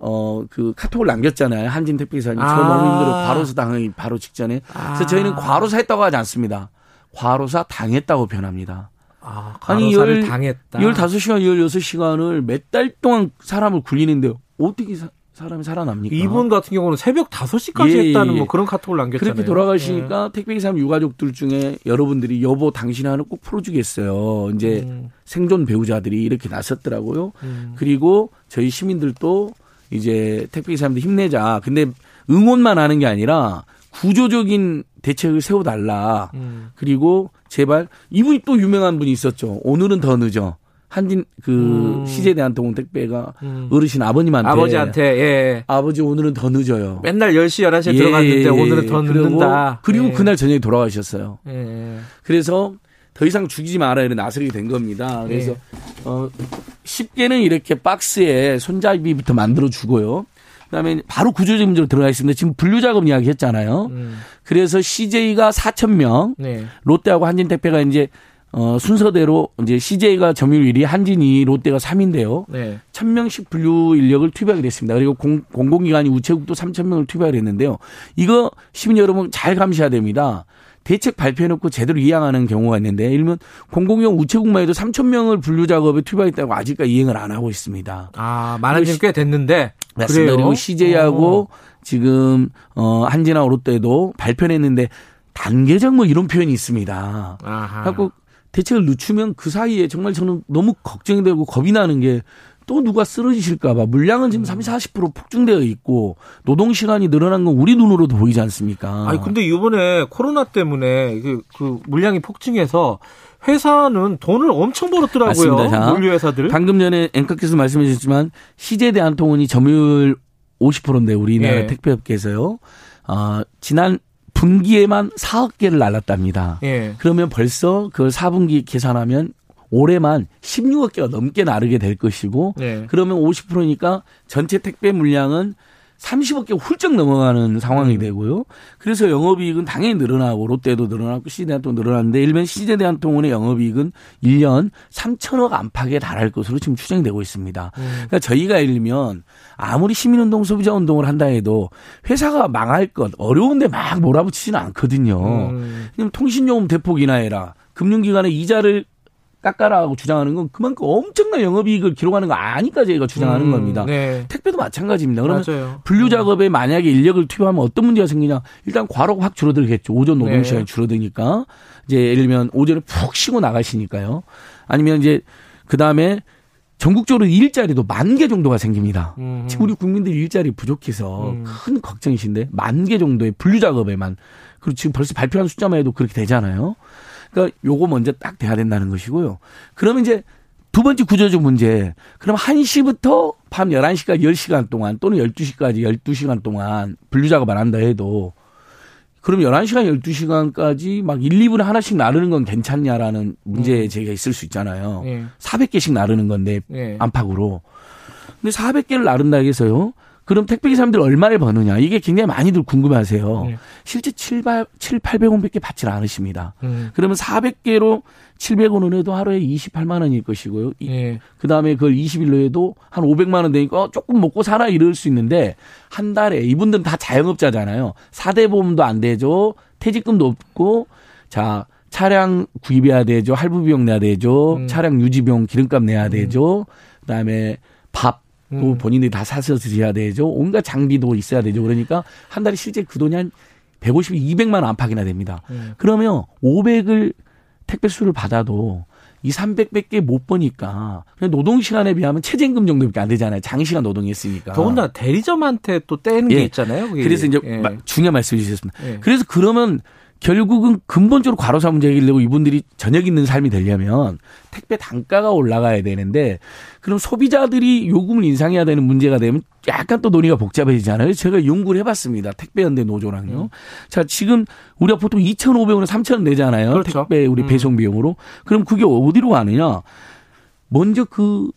어 그 카톡을 남겼잖아요. 한진 택배 기사님. 저 아. 너무 힘들어. 과로사 당하기 바로 직전에. 그래서 저희는 과로사 했다고 하지 않습니다. 과로사 당했다고 변합니다. 아, 아니, 과로사를 열- 당했다. 15시간, 16시간을 몇 달 동안 사람을 굴리는데 어떻게 사, 사람이 살아납니까? 이분 같은 경우는 새벽 5시까지 예, 했다는 예. 뭐 그런 카톡을 남겼잖아요. 예. 그렇게 돌아가시니까 택배기사님 유가족들 중에 여러분들이 여보 당신 하나 꼭 풀어주겠어요. 이제 음. 생존 배우자들이 이렇게 나섰더라고요. 음. 그리고 저희 시민들도 이제 택배기사님들 힘내자. 근데 응원만 하는 게 아니라 구조적인 대책을 세워달라. 음. 그리고 제발 이분이 또 유명한 분이 있었죠. 오늘은 더 늦어. 한진 그 음. 시제 대한통운 택배가 음. 어르신 아버님한테 아버지한테 예. 아버지 오늘은 더 늦어요. 맨날 10시 11시에 예, 들어갔는데 예, 오늘은 더 그리고- 늦는다. 그리고 예. 그날 저녁에 돌아가셨어요. 예. 그래서 더 이상 죽이지 말아야 나서게 된 겁니다. 그래서 예. 어 10개는 이렇게 박스에 손잡이부터 만들어 주고요. 그다음에 바로 구조적 문제로 들어가 있습니다. 지금 분류 작업 이야기 했잖아요. 음. 그래서 CJ가 4천 명, 네. 롯데하고 한진택배가 이제 어 순서대로 이제 CJ가 점유율 1위, 한진이 롯데가 3인데요. 네. 1000명씩 분류 인력을 투입하기로 했습니다. 그리고 공, 공공기관이 우체국도 3000명을 투입하기로 했는데요. 이거 시민 여러분 잘 감시해야 됩니다. 대책 발표해놓고 제대로 이행하는 경우가 있는데, 일면 공공기관 우체국만 해도 3000명을 분류 작업에 투입하겠다고 아직까지 이행을 안 하고 있습니다. 아, 많은 지꽤 됐는데. 맞습니다. 그래요? 그리고 CJ하고 어. 지금 어 한진아 롯데도 발표했는데 단계적 뭐 이런 표현이 있습니다. 아하. 그래갖고 대책을 늦추면 그 사이에 정말 저는 너무 걱정이 되고 겁이 나는 게 또 누가 쓰러지실까봐 물량은 지금 30, 40% 폭증되어 있고 노동 시간이 늘어난 건 우리 눈으로도 보이지 않습니까? 아니 근데 이번에 코로나 때문에 그, 그 물량이 폭증해서 회사는 돈을 엄청 벌었더라고요. 맞습니다. 자, 물류 회사들. 방금 전에 앵커께서 말씀해 주셨지만 CJ 대한통운이 점유율 50%인데 우리나라 예. 택배업계에서요. 어, 지난 분기에만 4억 개를 날랐답니다. 예. 그러면 벌써 그걸 4분기 계산하면 올해만 16억 개가 넘게 나르게 될 것이고 네. 그러면 50%니까 전체 택배 물량은 30억 개가 훌쩍 넘어가는 상황이 되고요. 그래서 영업이익은 당연히 늘어나고 롯데도 늘어나고 CJ대한통운 늘어났는데 일면 CJ대한통운의 영업이익은 1년 3천억 안팎에 달할 것으로 지금 추정되고 있습니다. 그러니까 저희가 예를 들면 아무리 시민운동 소비자 운동을 한다 해도 회사가 망할 것 어려운데 막 몰아붙이지는 않거든요. 음. 통신요금 대폭 인하해라. 금융기관의 이자를 깎아라고 주장하는 건 그만큼 엄청난 영업이익을 기록하는 거 아니까 저희가 주장하는 음, 겁니다. 네. 택배도 마찬가지입니다. 그러면 맞아요. 분류 작업에 만약에 인력을 투입하면 어떤 문제가 생기냐? 일단 과로가 확 줄어들겠죠. 오전 노동 네. 시간이 줄어드니까 이제 예를 들면 오전에 푹 쉬고 나가시니까요. 아니면 이제 그 다음에 전국적으로 일자리도 만 개 정도가 생깁니다. 음. 지금 우리 국민들이 일자리 부족해서 음. 큰 걱정이신데 만 개 정도의 분류 작업에만 그리고 지금 벌써 발표한 숫자만 해도 그렇게 되잖아요. 그러니까 요거 먼저 딱 돼야 된다는 것이고요. 그러면 이제 두 번째 구조적 문제. 그럼 1시부터 밤 11시까지 10시간 동안 또는 12시까지 12시간 동안 분류 작업 안 한다 해도 그럼 11시간 12시간까지 막 1, 2분에 하나씩 나르는 건 괜찮냐라는 문제 제기가 있을 수 있잖아요. 예. 400개씩 나르는 건데 예. 안팎으로. 근데 400개를 나른다 해서요. 그럼 택배 기사님들 얼마를 버느냐. 이게 굉장히 많이들 궁금해하세요. 네. 실제 7, 7 800원밖에 받질 않으십니다. 음. 그러면 400개로 700원은 해도 하루에 28만 원일 것이고요. 이- 예. 그다음에 그걸 20일로 해도 한 500만 원 되니까 어, 조금 먹고 살아 이럴 수 있는데 한 달에 이분들은 다 자영업자잖아요. 4대 보험도 안 되죠. 퇴직금도 없고 자 차량 구입해야 되죠. 할부 비용 내야 되죠. 음. 차량 유지 비용 기름값 내야 되죠. 그다음에 밥 도 음. 본인들이 다 사서 드셔야 되죠. 온갖 장비도 있어야 되죠. 그러니까 한 달에 실제 그 돈이 한 150, 200만 원 안팎이나 됩니다. 음. 그러면 500을 택배 수를 받아도 이 300밖에 못 버니까 그냥 노동 시간에 비하면 최저임금 정도밖에 안 되잖아요. 장시간 노동했으니까. 더군다나 대리점한테 또 떼는 예. 게 있잖아요. 그게. 그래서 이제 예. 마- 중요한 말씀을 주셨습니다. 예. 그래서 그러면 결국은 근본적으로 과로사 문제 해결되고 이분들이 저녁 있는 삶이 되려면 택배 단가가 올라가야 되는데 그럼 소비자들이 요금을 인상해야 되는 문제가 되면 약간 또 논의가 복잡해지잖아요. 제가 연구를 해봤습니다. 택배연대 노조랑요. 음. 자, 지금 우리가 보통 2,500원, 3,000원 내잖아요. 그렇죠. 택배 우리 음. 배송 비용으로. 그럼 그게 어디로 가느냐? 먼저 그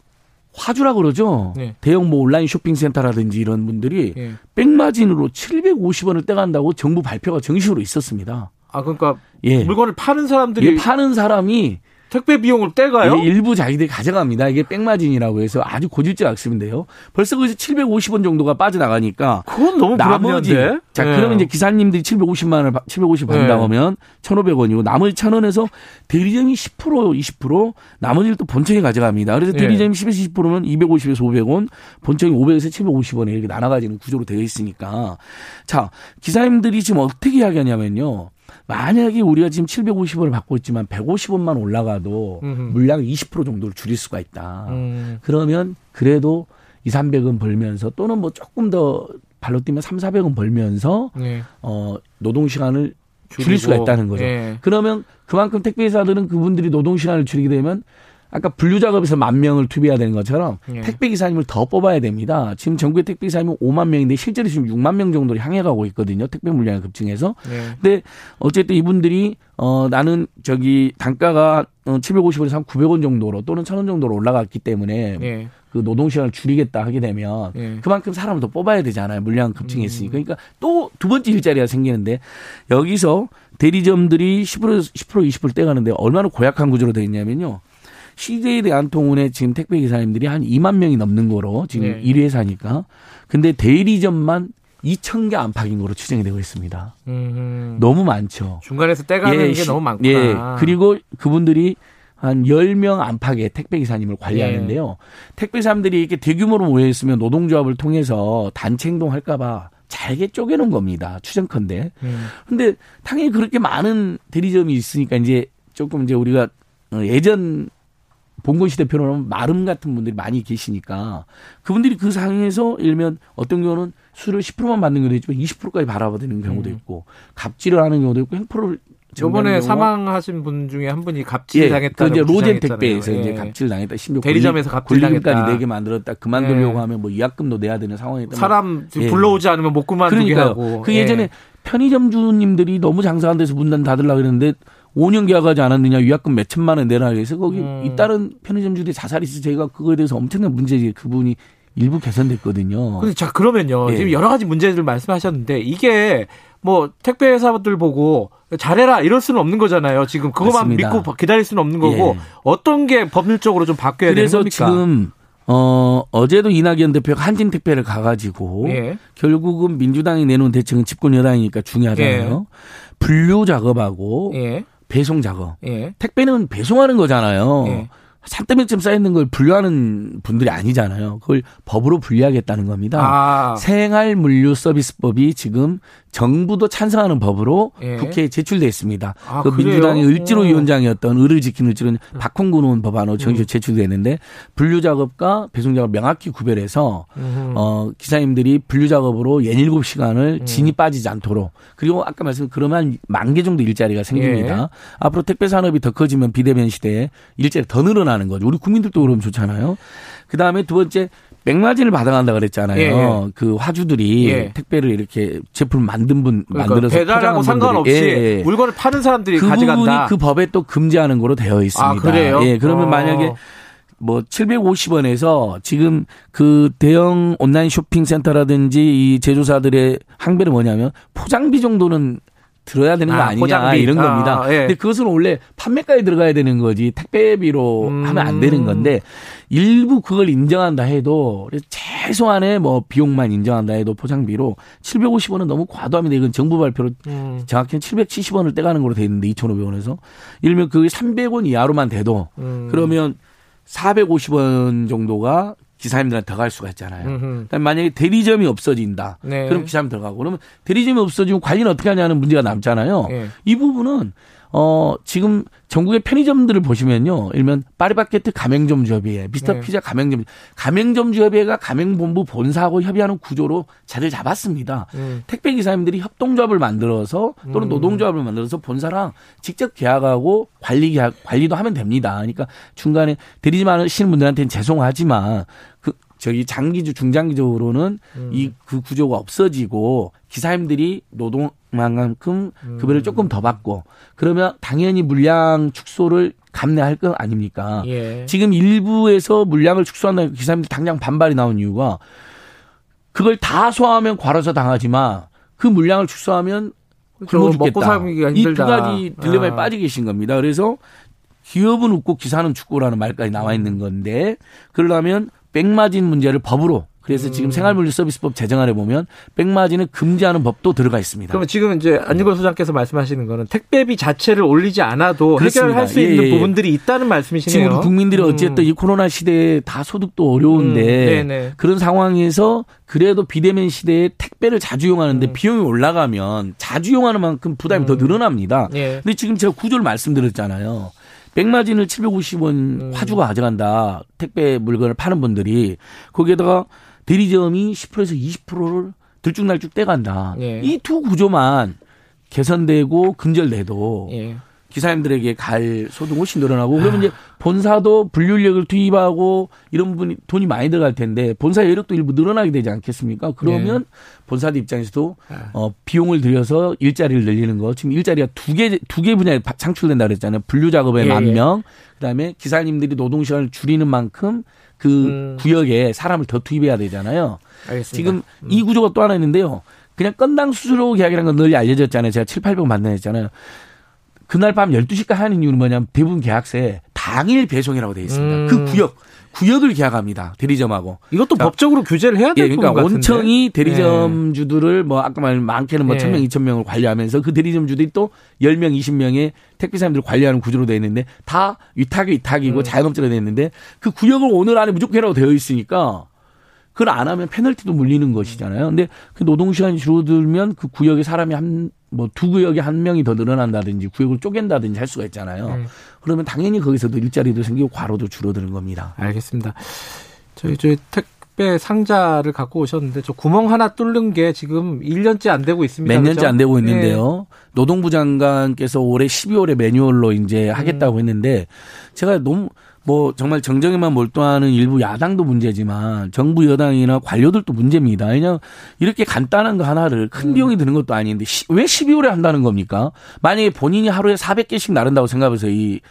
화주라 그러죠. 네. 대형 뭐 온라인 쇼핑센터라든지 이런 분들이 예. 백마진으로 750원을 떼간다고 정부 발표가 정식으로 있었습니다. 아 그러니까 예. 물건을 파는 사람들이 이게 파는 사람이 택배 비용을 떼가요? 예, 일부 자기들이 가져갑니다. 이게 백마진이라고 해서 아주 고질적 악습인데요. 벌써 거기서 750원 정도가 빠져나가니까 그건 너무 나머지 불합리한데. 자 예. 그러면 이제 기사님들이 750만 원을 750 네. 받는다고 하면 1,500원이고 나머지 1,000원에서 대리점이 10% 20% 나머지를 또 본청이 가져갑니다. 그래서 예. 대리점이 10에서 20%면 250에서 500원, 본청이 500에서 750원에 이렇게 나눠가지는 구조로 되어 있으니까 자 기사님들이 지금 어떻게 이야기하냐면요. 만약에 우리가 지금 750원을 받고 있지만 150원만 올라가도 음흠. 물량 20% 정도를 줄일 수가 있다. 음. 그러면 그래도 2, 300원 벌면서 또는 뭐 조금 더 발로 뛰면 3, 400원 벌면서 예. 어 노동 시간을 줄일. 수가 있다는 거죠. 예. 그러면 그만큼 택배기사들은 그분들이 노동 시간을 줄이게 되면 아까 분류 작업에서 만 명을 투비해야 되는 것처럼 예. 택배 기사님을 더 뽑아야 됩니다. 지금 전국의 택배 기사님은 5만 명인데 실제로 지금 6만 명 정도로 향해 가고 있거든요. 택배 물량이 급증해서. 예. 근데 어쨌든 이분들이 어 나는 저기 단가가 어 750원에서 한 900원 정도로 또는 1000원 정도로 올라갔기 때문에 예. 그 노동 시간을 줄이겠다 하게 되면 예. 그만큼 사람을 더 뽑아야 되잖아요. 물량 급증했으니까. 그러니까 또 두 번째 일자리가 생기는데 여기서 대리점들이 10% 10% 20% 떼가는데 얼마나 고약한 구조로 되어 있냐면요. CJ 대한통운의 지금 택배 기사님들이 한 2만 명이 넘는 거로 지금 네. 1위 회사니까. 근데 대리점만 2천 개 안팎인 거로 추정이 되고 있습니다. 음. 너무 많죠. 중간에서 떼가는 게 시- 너무 많구나. 예. 그리고 그분들이 한 10명 안팎의 택배 기사님을 관리하는데요. 예. 택배 사람들이 이렇게 대규모로 모여 있으면 노동조합을 통해서 단체 행동할까 봐 잘게 쪼개놓은 겁니다. 추정컨대. 음. 근데 당연히 그렇게 많은 대리점이 있으니까 이제 조금 이제 우리가 어, 예전 봉건시 대표로는 마름 같은 분들이 많이 계시니까 그분들이 그 상황에서 일면 어떤 경우는 수를 10%만 받는 경우도 있지만 20%까지 바라보는 경우도 음. 있고 갑질을 하는 경우도 있고 횡포를 저번에 사망하신 분 중에 한 분이 갑질 예, 당했다는 그 이제 로젠. 택배에서 예. 이제 갑질 당했다. 심지어 대리점에서 갑질 당했다. 내게 만들었다. 그만두려고 예. 하면 뭐 위약금도 내야 되는 상황이었다. 사람 예. 불러오지 않으면 못 그만두게 그러니까요. 하고. 그 예. 예전에 편의점 주님들이 너무 장사 안 돼서 문단 닫으려고 그랬는데 5년 계약하지 않았느냐 위약금 몇 천만 원 내라 그래서 거기 음. 잇따른 편의점 주들이 자살이 있어 제가 그거에 대해서 엄청난 문제지 그분이 일부 개선됐거든요. 근데 자 그러면요. 예. 지금 여러 가지 문제들 말씀하셨는데 이게 뭐 택배 회사들 보고 잘해라 이럴 수는 없는 거잖아요. 지금 그것만 맞습니다. 믿고 기다릴 수는 없는 거고 예. 어떤 게 법률적으로 좀 바뀌어야 되는 그래서 겁니까? 지금 어 어제도 이낙연 대표가 한진 택배를 가가지고 예. 결국은 민주당이 내놓은 대책은 집권 여당이니까 중요하잖아요. 분류 작업하고 예. 배송 작업. 예. 택배는 배송하는 거잖아요. 예. 산더미쯤 쌓여있는 걸 분류하는 분들이 아니잖아요. 그걸 법으로 분리하겠다는 겁니다. 아. 생활물류서비스법이 지금 정부도 찬성하는 법으로 예. 국회에 제출돼 있습니다. 아, 그 그래요? 민주당의 을지로 오. 위원장이었던 을을 지키는 을지로는 박홍근 의원 법안으로 음. 정식 제출돼 있는데 분류 작업과 배송 작업 명확히 구별해서 음흠. 어 기사님들이 분류 작업으로 연 7시간을 음. 진이 빠지지 않도록 그리고 아까 말씀 그러면 만 개 정도 일자리가 생깁니다. 예. 앞으로 택배 산업이 더 커지면 비대면 시대에 일자리 더 늘어나 는 거죠. 우리 국민들도 그러면 좋잖아요. 그 다음에 두 번째 백마진을 받아간다 그랬잖아요. 예. 그 화주들이 예. 택배를 이렇게 제품 만든 분 그러니까 만들어서 배달하고 상관없이. 예, 예. 물건을 파는 사람들이 그 가져간다. 부분이 그 법에 또 금지하는 거로 되어 있습니다. 아, 그래요? 예, 그러면 어. 만약에 뭐 750원에서 지금 그 대형 온라인 쇼핑 센터라든지 이 제조사들의 항배는 뭐냐면 포장비 정도는 들어야 되는 거 아, 아니냐 포장비. 이런 아, 겁니다. 예. 근데 그것은 원래 판매가에 들어가야 되는 거지 택배비로 음. 하면 안 되는 건데 일부 그걸 인정한다 해도 최소한의 뭐 비용만 인정한다 해도 포장비로 750원은 너무 과도합니다. 이건 정부 발표로 음. 정확히는 770원을 떼가는 거로 돼 있는데 2,500원에서 일면 그게 300원 이하로만 돼도 음. 그러면 450원 정도가 기사님들한테 더갈 수가 있잖아요. 만약에 대리점이 없어진다. 네. 그럼 기사님 들어가고 그러면 대리점이 없어지면 관리는 어떻게 하냐는 문제가 남잖아요. 예. 이 부분은 어, 지금 전국의 편의점들을 보시면요. 일면 파리바게트 가맹점주협의회, 미스터 네. 피자 가맹점, 가맹점주협의회가 가맹본부 본사하고 협의하는 구조로 자리를 잡았습니다. 음. 택배 기사님들이 협동조합을 만들어서 또는 음. 노동조합을 만들어서 본사랑 직접 계약하고 관리 계약 관리도 하면 됩니다. 그러니까 중간에 드리지 않으시는 분들한테는 죄송하지만 그 저기 장기주 중장기적으로는 음. 이그 구조가 없어지고 기사님들이 노동만큼 음. 급여를 조금 더 받고 그러면 당연히 물량 축소를 감내할 거 아닙니까? 예. 지금 일부에서 물량을 축소한다는 기사님들 당장 반발이 나온 이유가 그걸 다 소화하면 과로사 당하지만 그 물량을 축소하면 그렇죠. 굶어 먹고 죽겠다. 이 두. 가지 딜레마에 아. 빠져 계신 겁니다. 그래서 기업은 웃고 기사는 죽고라는 말까지 나와 있는 건데 그러려면 백마진 문제를 법으로 그래서 음. 지금 생활물류 서비스법 제정안에 보면 백마진을 금지하는 법도 들어가 있습니다. 그러면 지금 이제 안진걸 소장께서 말씀하시는 거는 택배비 자체를 올리지 않아도 그렇습니다. 해결할 수 예, 있는 예. 부분들이 있다는 말씀이시네요. 지금 우리 국민들이 음. 어쨌든 이 코로나 시대에 다 소득도 음, 어려운데 네네. 그런 상황에서 그래도 비대면 시대에 택배를 자주 이용하는데 음. 비용이 올라가면 자주 이용하는 만큼 부담이 더 늘어납니다. 예. 근데 지금 제가 구조를 말씀드렸잖아요. 백마진을 750원 음. 화주가 가져간다. 택배 물건을 파는 분들이 거기에다가 대리점이 10%에서 20%를 들쭉날쭉 떼간다. 예. 이두 구조만 개선되고 근절돼도 예. 기사님들에게 갈 소득 훨씬 늘어나고 그러면 이제 본사도 분류력을 투입하고 이런 분이 돈이 많이 들어갈 텐데 본사 여력도 일부 늘어나게 되지 않겠습니까? 그러면 본사들 입장에서도 아. 어 비용을 들여서 일자리를 늘리는 거 지금 일자리가 두 개 두 개 분야에 바- 창출된다 그랬잖아요. 분류 작업에 예, 만 예. 명, 그다음에 기사님들이 노동 시간을 줄이는 만큼 그 음. 구역에 사람을 더 투입해야 되잖아요. 알겠습니다. 지금 이 구조가 또 하나 있는데요. 그냥 건당 수수료 계약이라는 건 널리 알려졌잖아요. 제가 7, 800원 받는 했잖아요. 그날 밤 12시까지 하는 이유는 뭐냐면 대부분 계약서에 당일 배송이라고 되어 있습니다. 음. 그 구역, 구역을 계약합니다. 대리점하고. 이것도 자, 법적으로 규제를 해야 예, 될 부분 그러니까 같은데. 온청이 대리점주들을 뭐 아까 말한 많게는 뭐 예. 1000명, 2000명을 관리하면서 그 대리점 주들이 또 10명, 20명의 택배사님들을 관리하는 구조로 되어 있는데 다 위탁이 위탁이고 음. 자영업자가 되어 있는데 그 구역을 오늘 안에 무조건 해라고 되어 있으니까 그걸 안 하면 페널티도 물리는 것이잖아요. 근데 그 노동 시간이 줄어들면 그 구역에 사람이 한 뭐 두 구역에 한 명이 더 늘어난다든지 구역을 쪼갠다든지 할 수가 있잖아요. 음. 그러면 당연히 거기서도 일자리도 생기고 과로도 줄어드는 겁니다. 알겠습니다. 저희 저희 택배 상자를 갖고 오셨는데 저 구멍 하나 뚫는 게 지금 1년째 안 되고 있습니다. 몇 년째 그렇죠? 안 되고 있는데요. 노동부 장관께서 올해 12월에 매뉴얼로 이제 하겠다고 했는데 제가 너무 뭐 정말 정정에만 몰두하는 일부 야당도 문제지만 정부 여당이나 관료들도 문제입니다. 왜냐 이렇게 간단한 거 하나를 큰 비용이 드는 것도 아닌데 시- 왜 12월에 한다는 겁니까? 만약에 본인이 하루에 400개씩 나른다고 생각해서 이,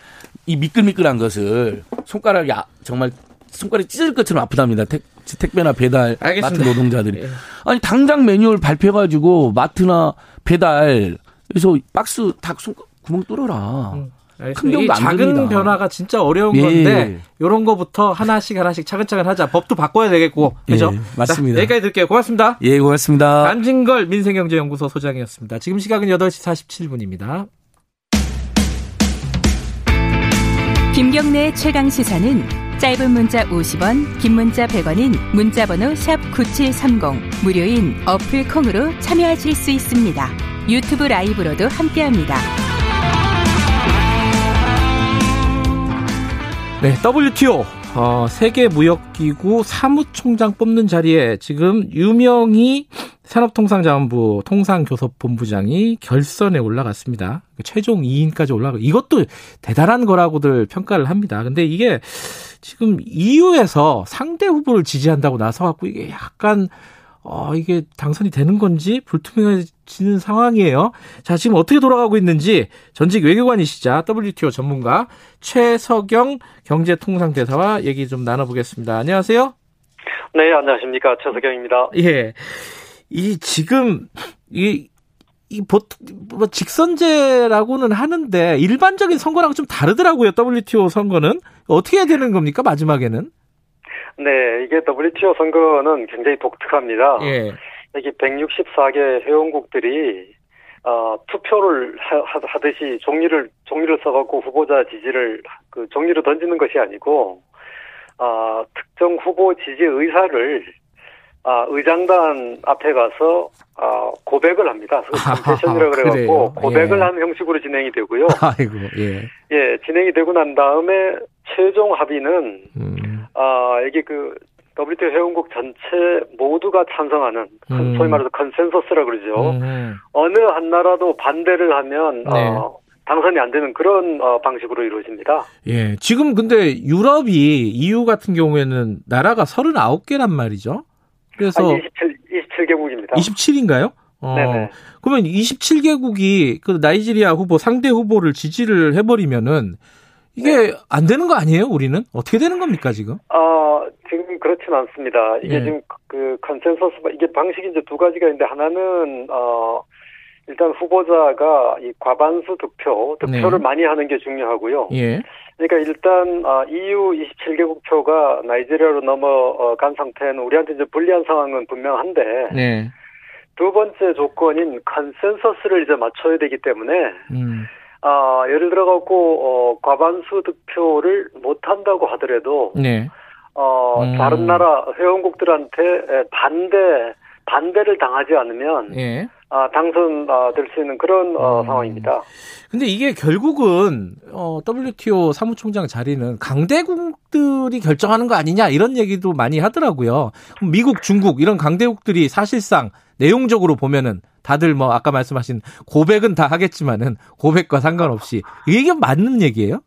이 미끌미끌한 것을 손가락이 아- 정말 손가락이 찢어질 것처럼 아프답니다. 택, 택배나 배달 알겠습니다. 마트 노동자들이. 예. 아니 당장 매뉴얼 발표해가지고 마트나 배달 그래서 박스 다 손, 구멍 뚫어라. 음, 큰 병도 안 작은 듭니다. 변화가 진짜 어려운 예. 건데 이런 거부터 하나씩 하나씩 차근차근 하자. 법도 바꿔야 되겠고 그죠? 예, 맞습니다. 자, 여기까지 드릴게요. 고맙습니다. 예, 고맙습니다. 안진걸 민생경제연구소 소장이었습니다. 지금 시각은 8시 47분입니다. 김경래 최강 시사는 짧은 문자 50원, 긴 문자 100원인 문자번호 샵 9730 무료인 어플 콩으로 참여하실 수 있습니다. 유튜브 라이브로도 함께합니다. 네, WTO 어, 세계 무역기구 사무총장 뽑는 자리에 지금 유명희 산업통상자원부 통상교섭본부장이 결선에 올라갔습니다. 최종 2인까지 올라가. 이것도 대단한 거라고들 평가를 합니다. 근데 이게 지금 EU에서 상대 후보를 지지한다고 나서 갖고 이게 약간 어, 이게 당선이 되는 건지 불투명해지는 상황이에요. 자, 지금 어떻게 돌아가고 있는지 전직 외교관이시자 WTO 전문가 최석영 경제통상대사와 얘기 좀 나눠보겠습니다. 안녕하세요. 네, 안녕하십니까. 최석영입니다. 예. 이 지금 이, 이 보통 뭐 직선제라고는 하는데 일반적인 선거랑 좀 다르더라고요. WTO 선거는 어떻게 해야 되는 겁니까? 마지막에는? 네, 이게 WTO 선거는 굉장히 독특합니다. 예. 여기 164개 회원국들이 어, 투표를 하, 하- 하듯이 종이를 종이를 써갖고 후보자 지지를 그 종이로 던지는 것이 아니고 어, 특정 후보 지지 의사를 아, 의장단 앞에 가서 아, 고백을 합니다. 컨페션이라고 아, 그래갖고 그래요? 고백을 예. 하는 형식으로 진행이 되고요. 아이고, 예. 예, 진행이 되고 난 다음에 최종 합의는 음, 아, 이게 그 WTO 회원국 전체 모두가 찬성하는 음. 소위 말해서 컨센서스라 그러죠. 음, 어느 한 나라도 반대를 하면 네. 어, 당선이 안 되는 그런 어, 방식으로 이루어집니다. 예. 지금 근데 유럽이 EU 같은 경우에는 나라가 39개란 말이죠. 그래서 한 27, 27개국입니다. 27인가요? 어, 네네. 그러면 27개국이 그 나이지리아 후보 상대 후보를 지지를 해버리면은 이게 안 되는 거 아니에요? 우리는 어떻게 되는 겁니까 지금? 아, 지금 그렇진 않습니다. 이게 예. 지금 그 컨센서스, 이게 방식이 이제 두 가지가 있는데 하나는, 어, 일단 후보자가 이 과반수 득표, 득표를 네. 많이 하는 게 중요하고요. 예. 그러니까 일단, 아, EU 27개국 표가 나이지리아로 넘어간 상태는 우리한테 이제 불리한 상황은 분명한데, 네. 두 번째 조건인 컨센서스를 이제 맞춰야 되기 때문에, 음. 아, 예를 들어갖고, 어, 과반수 득표를 못한다고 하더라도, 네. 어, 음. 다른 나라 회원국들한테 에, 반대, 반대를 당하지 않으면, 예. 아, 당선될 수 있는 그런 어, 음. 상황입니다. 근데 이게 결국은 어, WTO 사무총장 자리는 강대국들이 결정하는 거 아니냐 이런 얘기도 많이 하더라고요. 미국, 중국 이런 강대국들이 사실상 내용적으로 보면은 다들 뭐 아까 말씀하신 고백은 다 하겠지만은 고백과 상관없이 이게 맞는 얘기예요?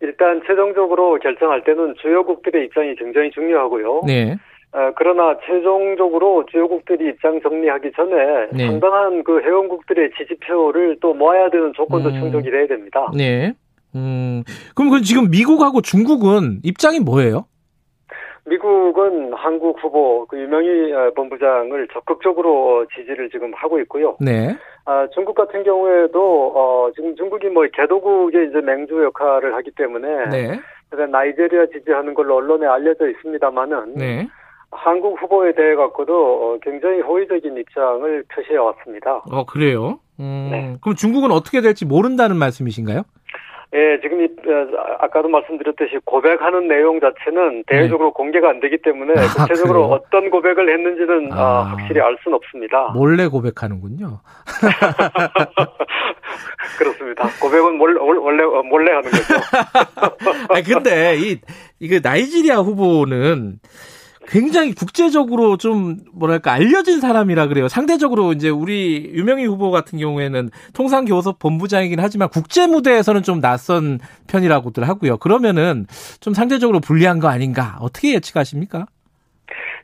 일단 최종적으로 결정할 때는 주요국들의 입장이 굉장히 중요하고요. 네. 어, 그러나 최종적으로 주요국들이 입장 정리하기 전에 네. 상당한 그 회원국들의 지지표를 또 모아야 되는 조건도 음. 충족이 돼야 됩니다. 네. 음. 그럼 그 지금 미국하고 중국은 입장이 뭐예요? 미국은 한국 후보 그 유명희 어, 본부장을 적극적으로 어, 지지를 지금 하고 있고요. 네. 아, 중국 같은 경우에도 어, 지금 중국이 뭐 개도국의 이제 맹주 역할을 하기 때문에 네. 그래서 나이제리아 지지하는 걸로 언론에 알려져 있습니다만은 네. 한국 후보에 대해 갖고도 어, 굉장히 호의적인 입장을 표시해 왔습니다. 어, 그래요? 음. 네. 그럼 중국은 어떻게 될지 모른다는 말씀이신가요? 예, 지금 이, 어, 아까도 말씀드렸듯이 고백하는 내용 자체는 대외적으로 공개가 안 되기 때문에 네. 아, 구체적으로 그래요? 어떤 고백을 했는지는 아. 어, 확실히 알 수는 없습니다. 몰래 고백하는군요. 그렇습니다. 고백은 몰래, 원래 어, 몰래 하는 거죠. 아 근데 이 이거 나이지리아 후보는 굉장히 국제적으로 좀 뭐랄까 알려진 사람이라 그래요. 상대적으로 이제 우리 유명희 후보 같은 경우에는 통상 교섭 본부장이긴 하지만 국제 무대에서는 좀 낯선 편이라고들 하고요. 그러면은 좀 상대적으로 불리한 거 아닌가? 어떻게 예측하십니까?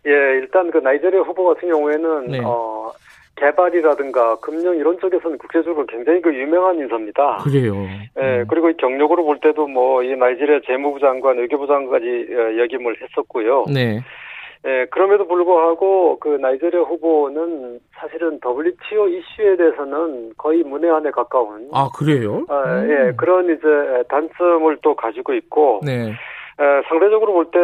예, 일단 그 나이제리아 후보 같은 경우에는 네. 어, 개발이라든가 금융 이런 쪽에서는 국제적으로 굉장히 그 유명한 인사입니다. 그래요. 예, 그리고 경력으로 볼 때도 뭐 이 나이지리아 재무부 장관, 외교부 장관까지 어, 역임을 했었고요. 네. 예, 그럼에도 불구하고 그 나이지리아 후보는 사실은 WTO 이슈에 대해서는 거의 문외한에 가까운 아 그래요? 어, 음. 예, 그런 이제 단점을 또 가지고 있고 네. 에, 상대적으로 볼 때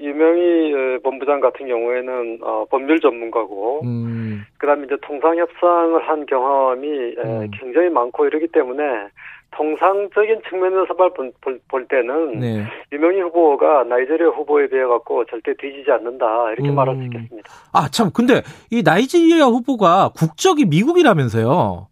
유명희 에, 본부장 같은 경우에는 어, 법률 전문가고 음. 그다음에 이제 통상 협상을 한 경험이 에, 음. 굉장히 많고 이러기 때문에 통상적인 측면에서 볼, 볼, 볼 때는 네. 유명희 후보가 나이제리아 후보에 비해 갖고 절대 뒤지지 않는다 이렇게 음. 말할 수 있겠습니다. 아 참 근데 이 나이지리아 후보가 국적이 미국이라면서요.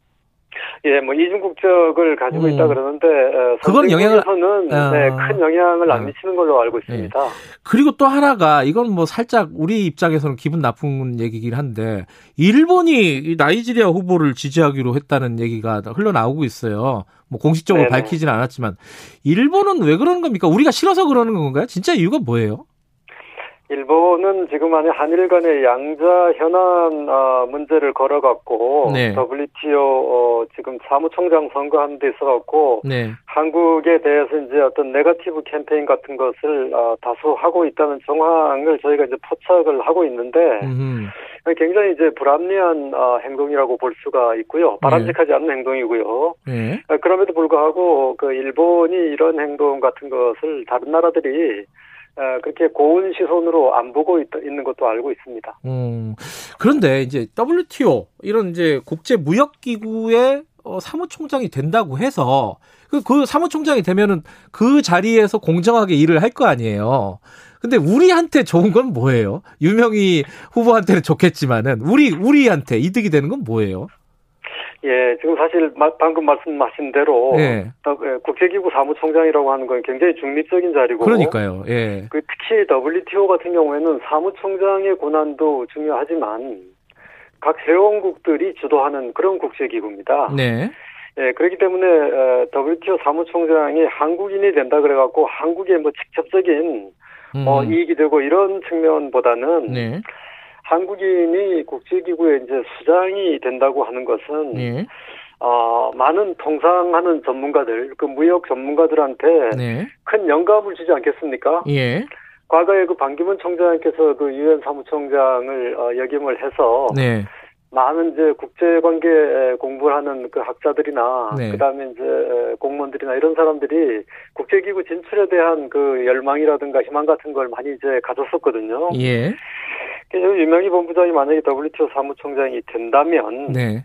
예, 뭐 이중 국적을 가지고 음. 있다 그러는데 에, 그건 영향을- 선진국에서는 아. 네, 큰 영향을 안 아. 미치는 걸로 알고 있습니다. 그리고 또 하나가 이건 뭐 살짝 우리 입장에서는 기분 나쁜 얘기긴 한데 일본이 이 나이지리아 후보를 지지하기로 했다는 얘기가 흘러나오고 있어요. 뭐 공식적으로 네네. 밝히진 않았지만 일본은 왜 그러는 겁니까? 우리가 싫어서 그러는 건가요? 진짜 이유가 뭐예요? 일본은 지금 아니 한일 간의 양자 현안 어, 문제를 걸어갖고 네. WTO 어, 지금 사무총장 선거하는 데 있어갖고 네. 한국에 대해서 이제 어떤 네거티브 캠페인 같은 것을 어, 다수 하고 있다는 정황을 저희가 이제 포착을 하고 있는데 음흠. 굉장히 이제 불합리한 어, 행동이라고 볼 수가 있고요. 바람직하지 않은 행동이고요. 네. 어, 그럼에도 불구하고 그 일본이 이런 행동 같은 것을 다른 나라들이 어, 그렇게 고운 시선으로 안 보고 있, 는 것도 알고 있습니다. 음, 그런데 이제 WTO 이런 이제 국제 무역 기구의 어, 사무총장이 된다고 해서 그, 그 사무총장이 되면은 그 자리에서 공정하게 일을 할 거 아니에요. 근데 우리한테 좋은 건 뭐예요? 유명희 후보한테는 좋겠지만은 우리 우리한테 이득이 되는 건 뭐예요? 예, 지금 사실 마, 방금 말씀하신 대로 예. 예, 국제기구 사무총장이라고 하는 건 굉장히 중립적인 자리고 그러니까요. 예. 그 특히 WTO 같은 경우에는 사무총장의 권한도 중요하지만 각 회원국들이 주도하는 그런 국제기구입니다. 네. 예, 그렇기 때문에 어, WTO 사무총장이 한국인이 된다 그래갖고 한국의 뭐 직접적인 음. 어, 이익이 되고 이런 측면보다는 네. 한국인이 국제기구의 이제 수장이 된다고 하는 것은 네. 어, 많은 통상하는 전문가들, 그 무역 전문가들한테 네. 큰 영감을 주지 않겠습니까? 예. 과거에 그 반기문 총장께서 그 유엔 사무총장을 어, 역임을 해서 네. 많은 이제 국제관계 공부를 하는 그 학자들이나 네. 그다음에 이제 공무원들이나 이런 사람들이 국제기구 진출에 대한 그 열망이라든가 희망 같은 걸 많이 이제 가졌었거든요. 예. 유명희 본부장이 만약에 WTO 사무총장이 된다면 네.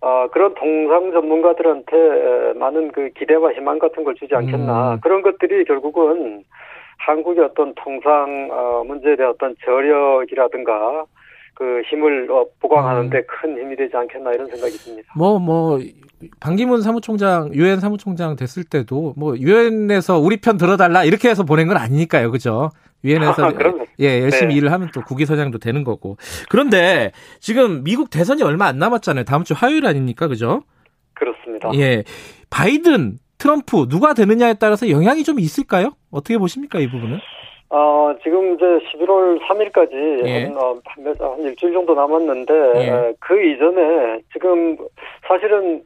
어, 그런 통상 전문가들한테 에, 많은 그 기대와 희망 같은 걸 주지 않겠나 음. 그런 것들이 결국은 한국의 어떤 통상 어, 문제에 대한 어떤 저력이라든가 그 힘을 어, 보강하는데 음. 큰 힘이 되지 않겠나 이런 생각이 듭니다. 뭐, 뭐, 반기문 사무총장, 유엔 사무총장 됐을 때도, 뭐, 유엔에서 우리 편 들어달라, 이렇게 해서 보낸 건 아니니까요. 그죠? 유엔에서, 아. 예, 열심히 네. 일을 하면 또 국위서장도 되는 거고. 그런데, 지금 미국 대선이 얼마 안 남았잖아요. 다음 주 화요일 아닙니까? 그죠? 그렇습니다. 예. 바이든, 트럼프, 누가 되느냐에 따라서 영향이 좀 있을까요? 어떻게 보십니까? 이 부분은? 어, 지금 이제 11월 3일까지 예. 한, 어, 한, 몇- 한 일주일 정도 남았는데 예. 에, 그 이전에 지금 사실은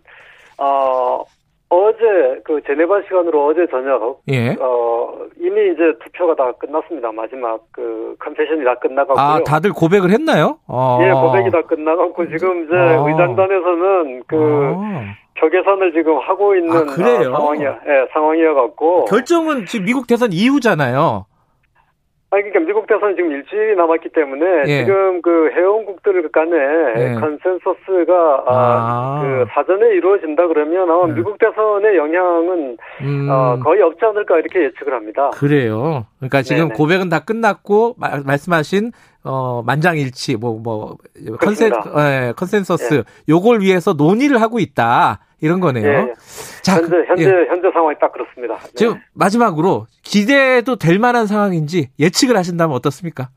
어, 어제 그 제네바 시간으로 어제 저녁 예. 어, 이미 이제 투표가 다 끝났습니다. 마지막 그 컨페션이 다 끝나가고요. 아, 다들 고백을 했나요? 어. 예, 고백이 다 끝나가고 지금 이제 아. 의장단에서는 그 아. 표 계산을 지금 하고 있는 아? 어, 상황이야. 예, 상황이어 갖고 결정은 지금 미국 대선 이후잖아요. 아니 그러니까 미국 대선이 지금 일주일이 남았기 때문에 예. 지금 그 회원국들 간에 예. consensus가 아, 아. 그 사전에 이루어진다 그러면 아마 네. 미국 대선의 영향은 음. 어, 거의 없지 않을까 이렇게 예측을 합니다. 그래요. 그러니까 지금 네네. 고백은 다 끝났고 마- 말씀하신 어 만장일치 뭐 뭐 consen. 예, 컨센서스 요걸 위해서 논의를 하고 있다 이런 거네요. 예, 예. 자, 현재 그- 현재 예. 현재 상황이 딱 그렇습니다. 네. 지금 마지막으로 기대도 될 만한 상황인지 예측을 하신다면 어떻습니까?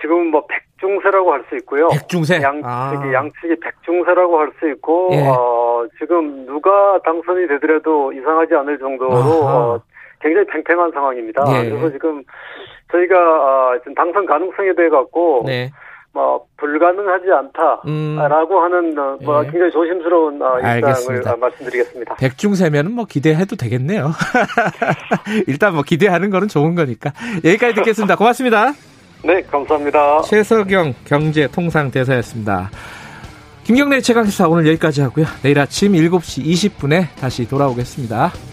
지금 뭐 백중세라고 할 수 있고요. 백중세? 양측이 아. 양측이 백중세라고 할 수 있고 예. 어, 지금 누가 당선이 되더라도 이상하지 않을 정도로. 어, 굉장히 팽팽한 상황입니다. 예. 그래서 지금 저희가 어, 지금 당선 가능성에 대해 갖고 네. 뭐 불가능하지 않다라고 하는 어, 뭐 음. 예. 굉장히 조심스러운 어, 입장을 알겠습니다. 어, 말씀드리겠습니다. 백중세면은 뭐 기대해도 되겠네요. 일단 뭐 기대하는 거는 좋은 거니까 여기까지 듣겠습니다. 고맙습니다. 네, 감사합니다. 최석영 경제통상대사였습니다. 김경래 최강시사 오늘 여기까지 하고요. 내일 아침 7시 20분에 다시 돌아오겠습니다.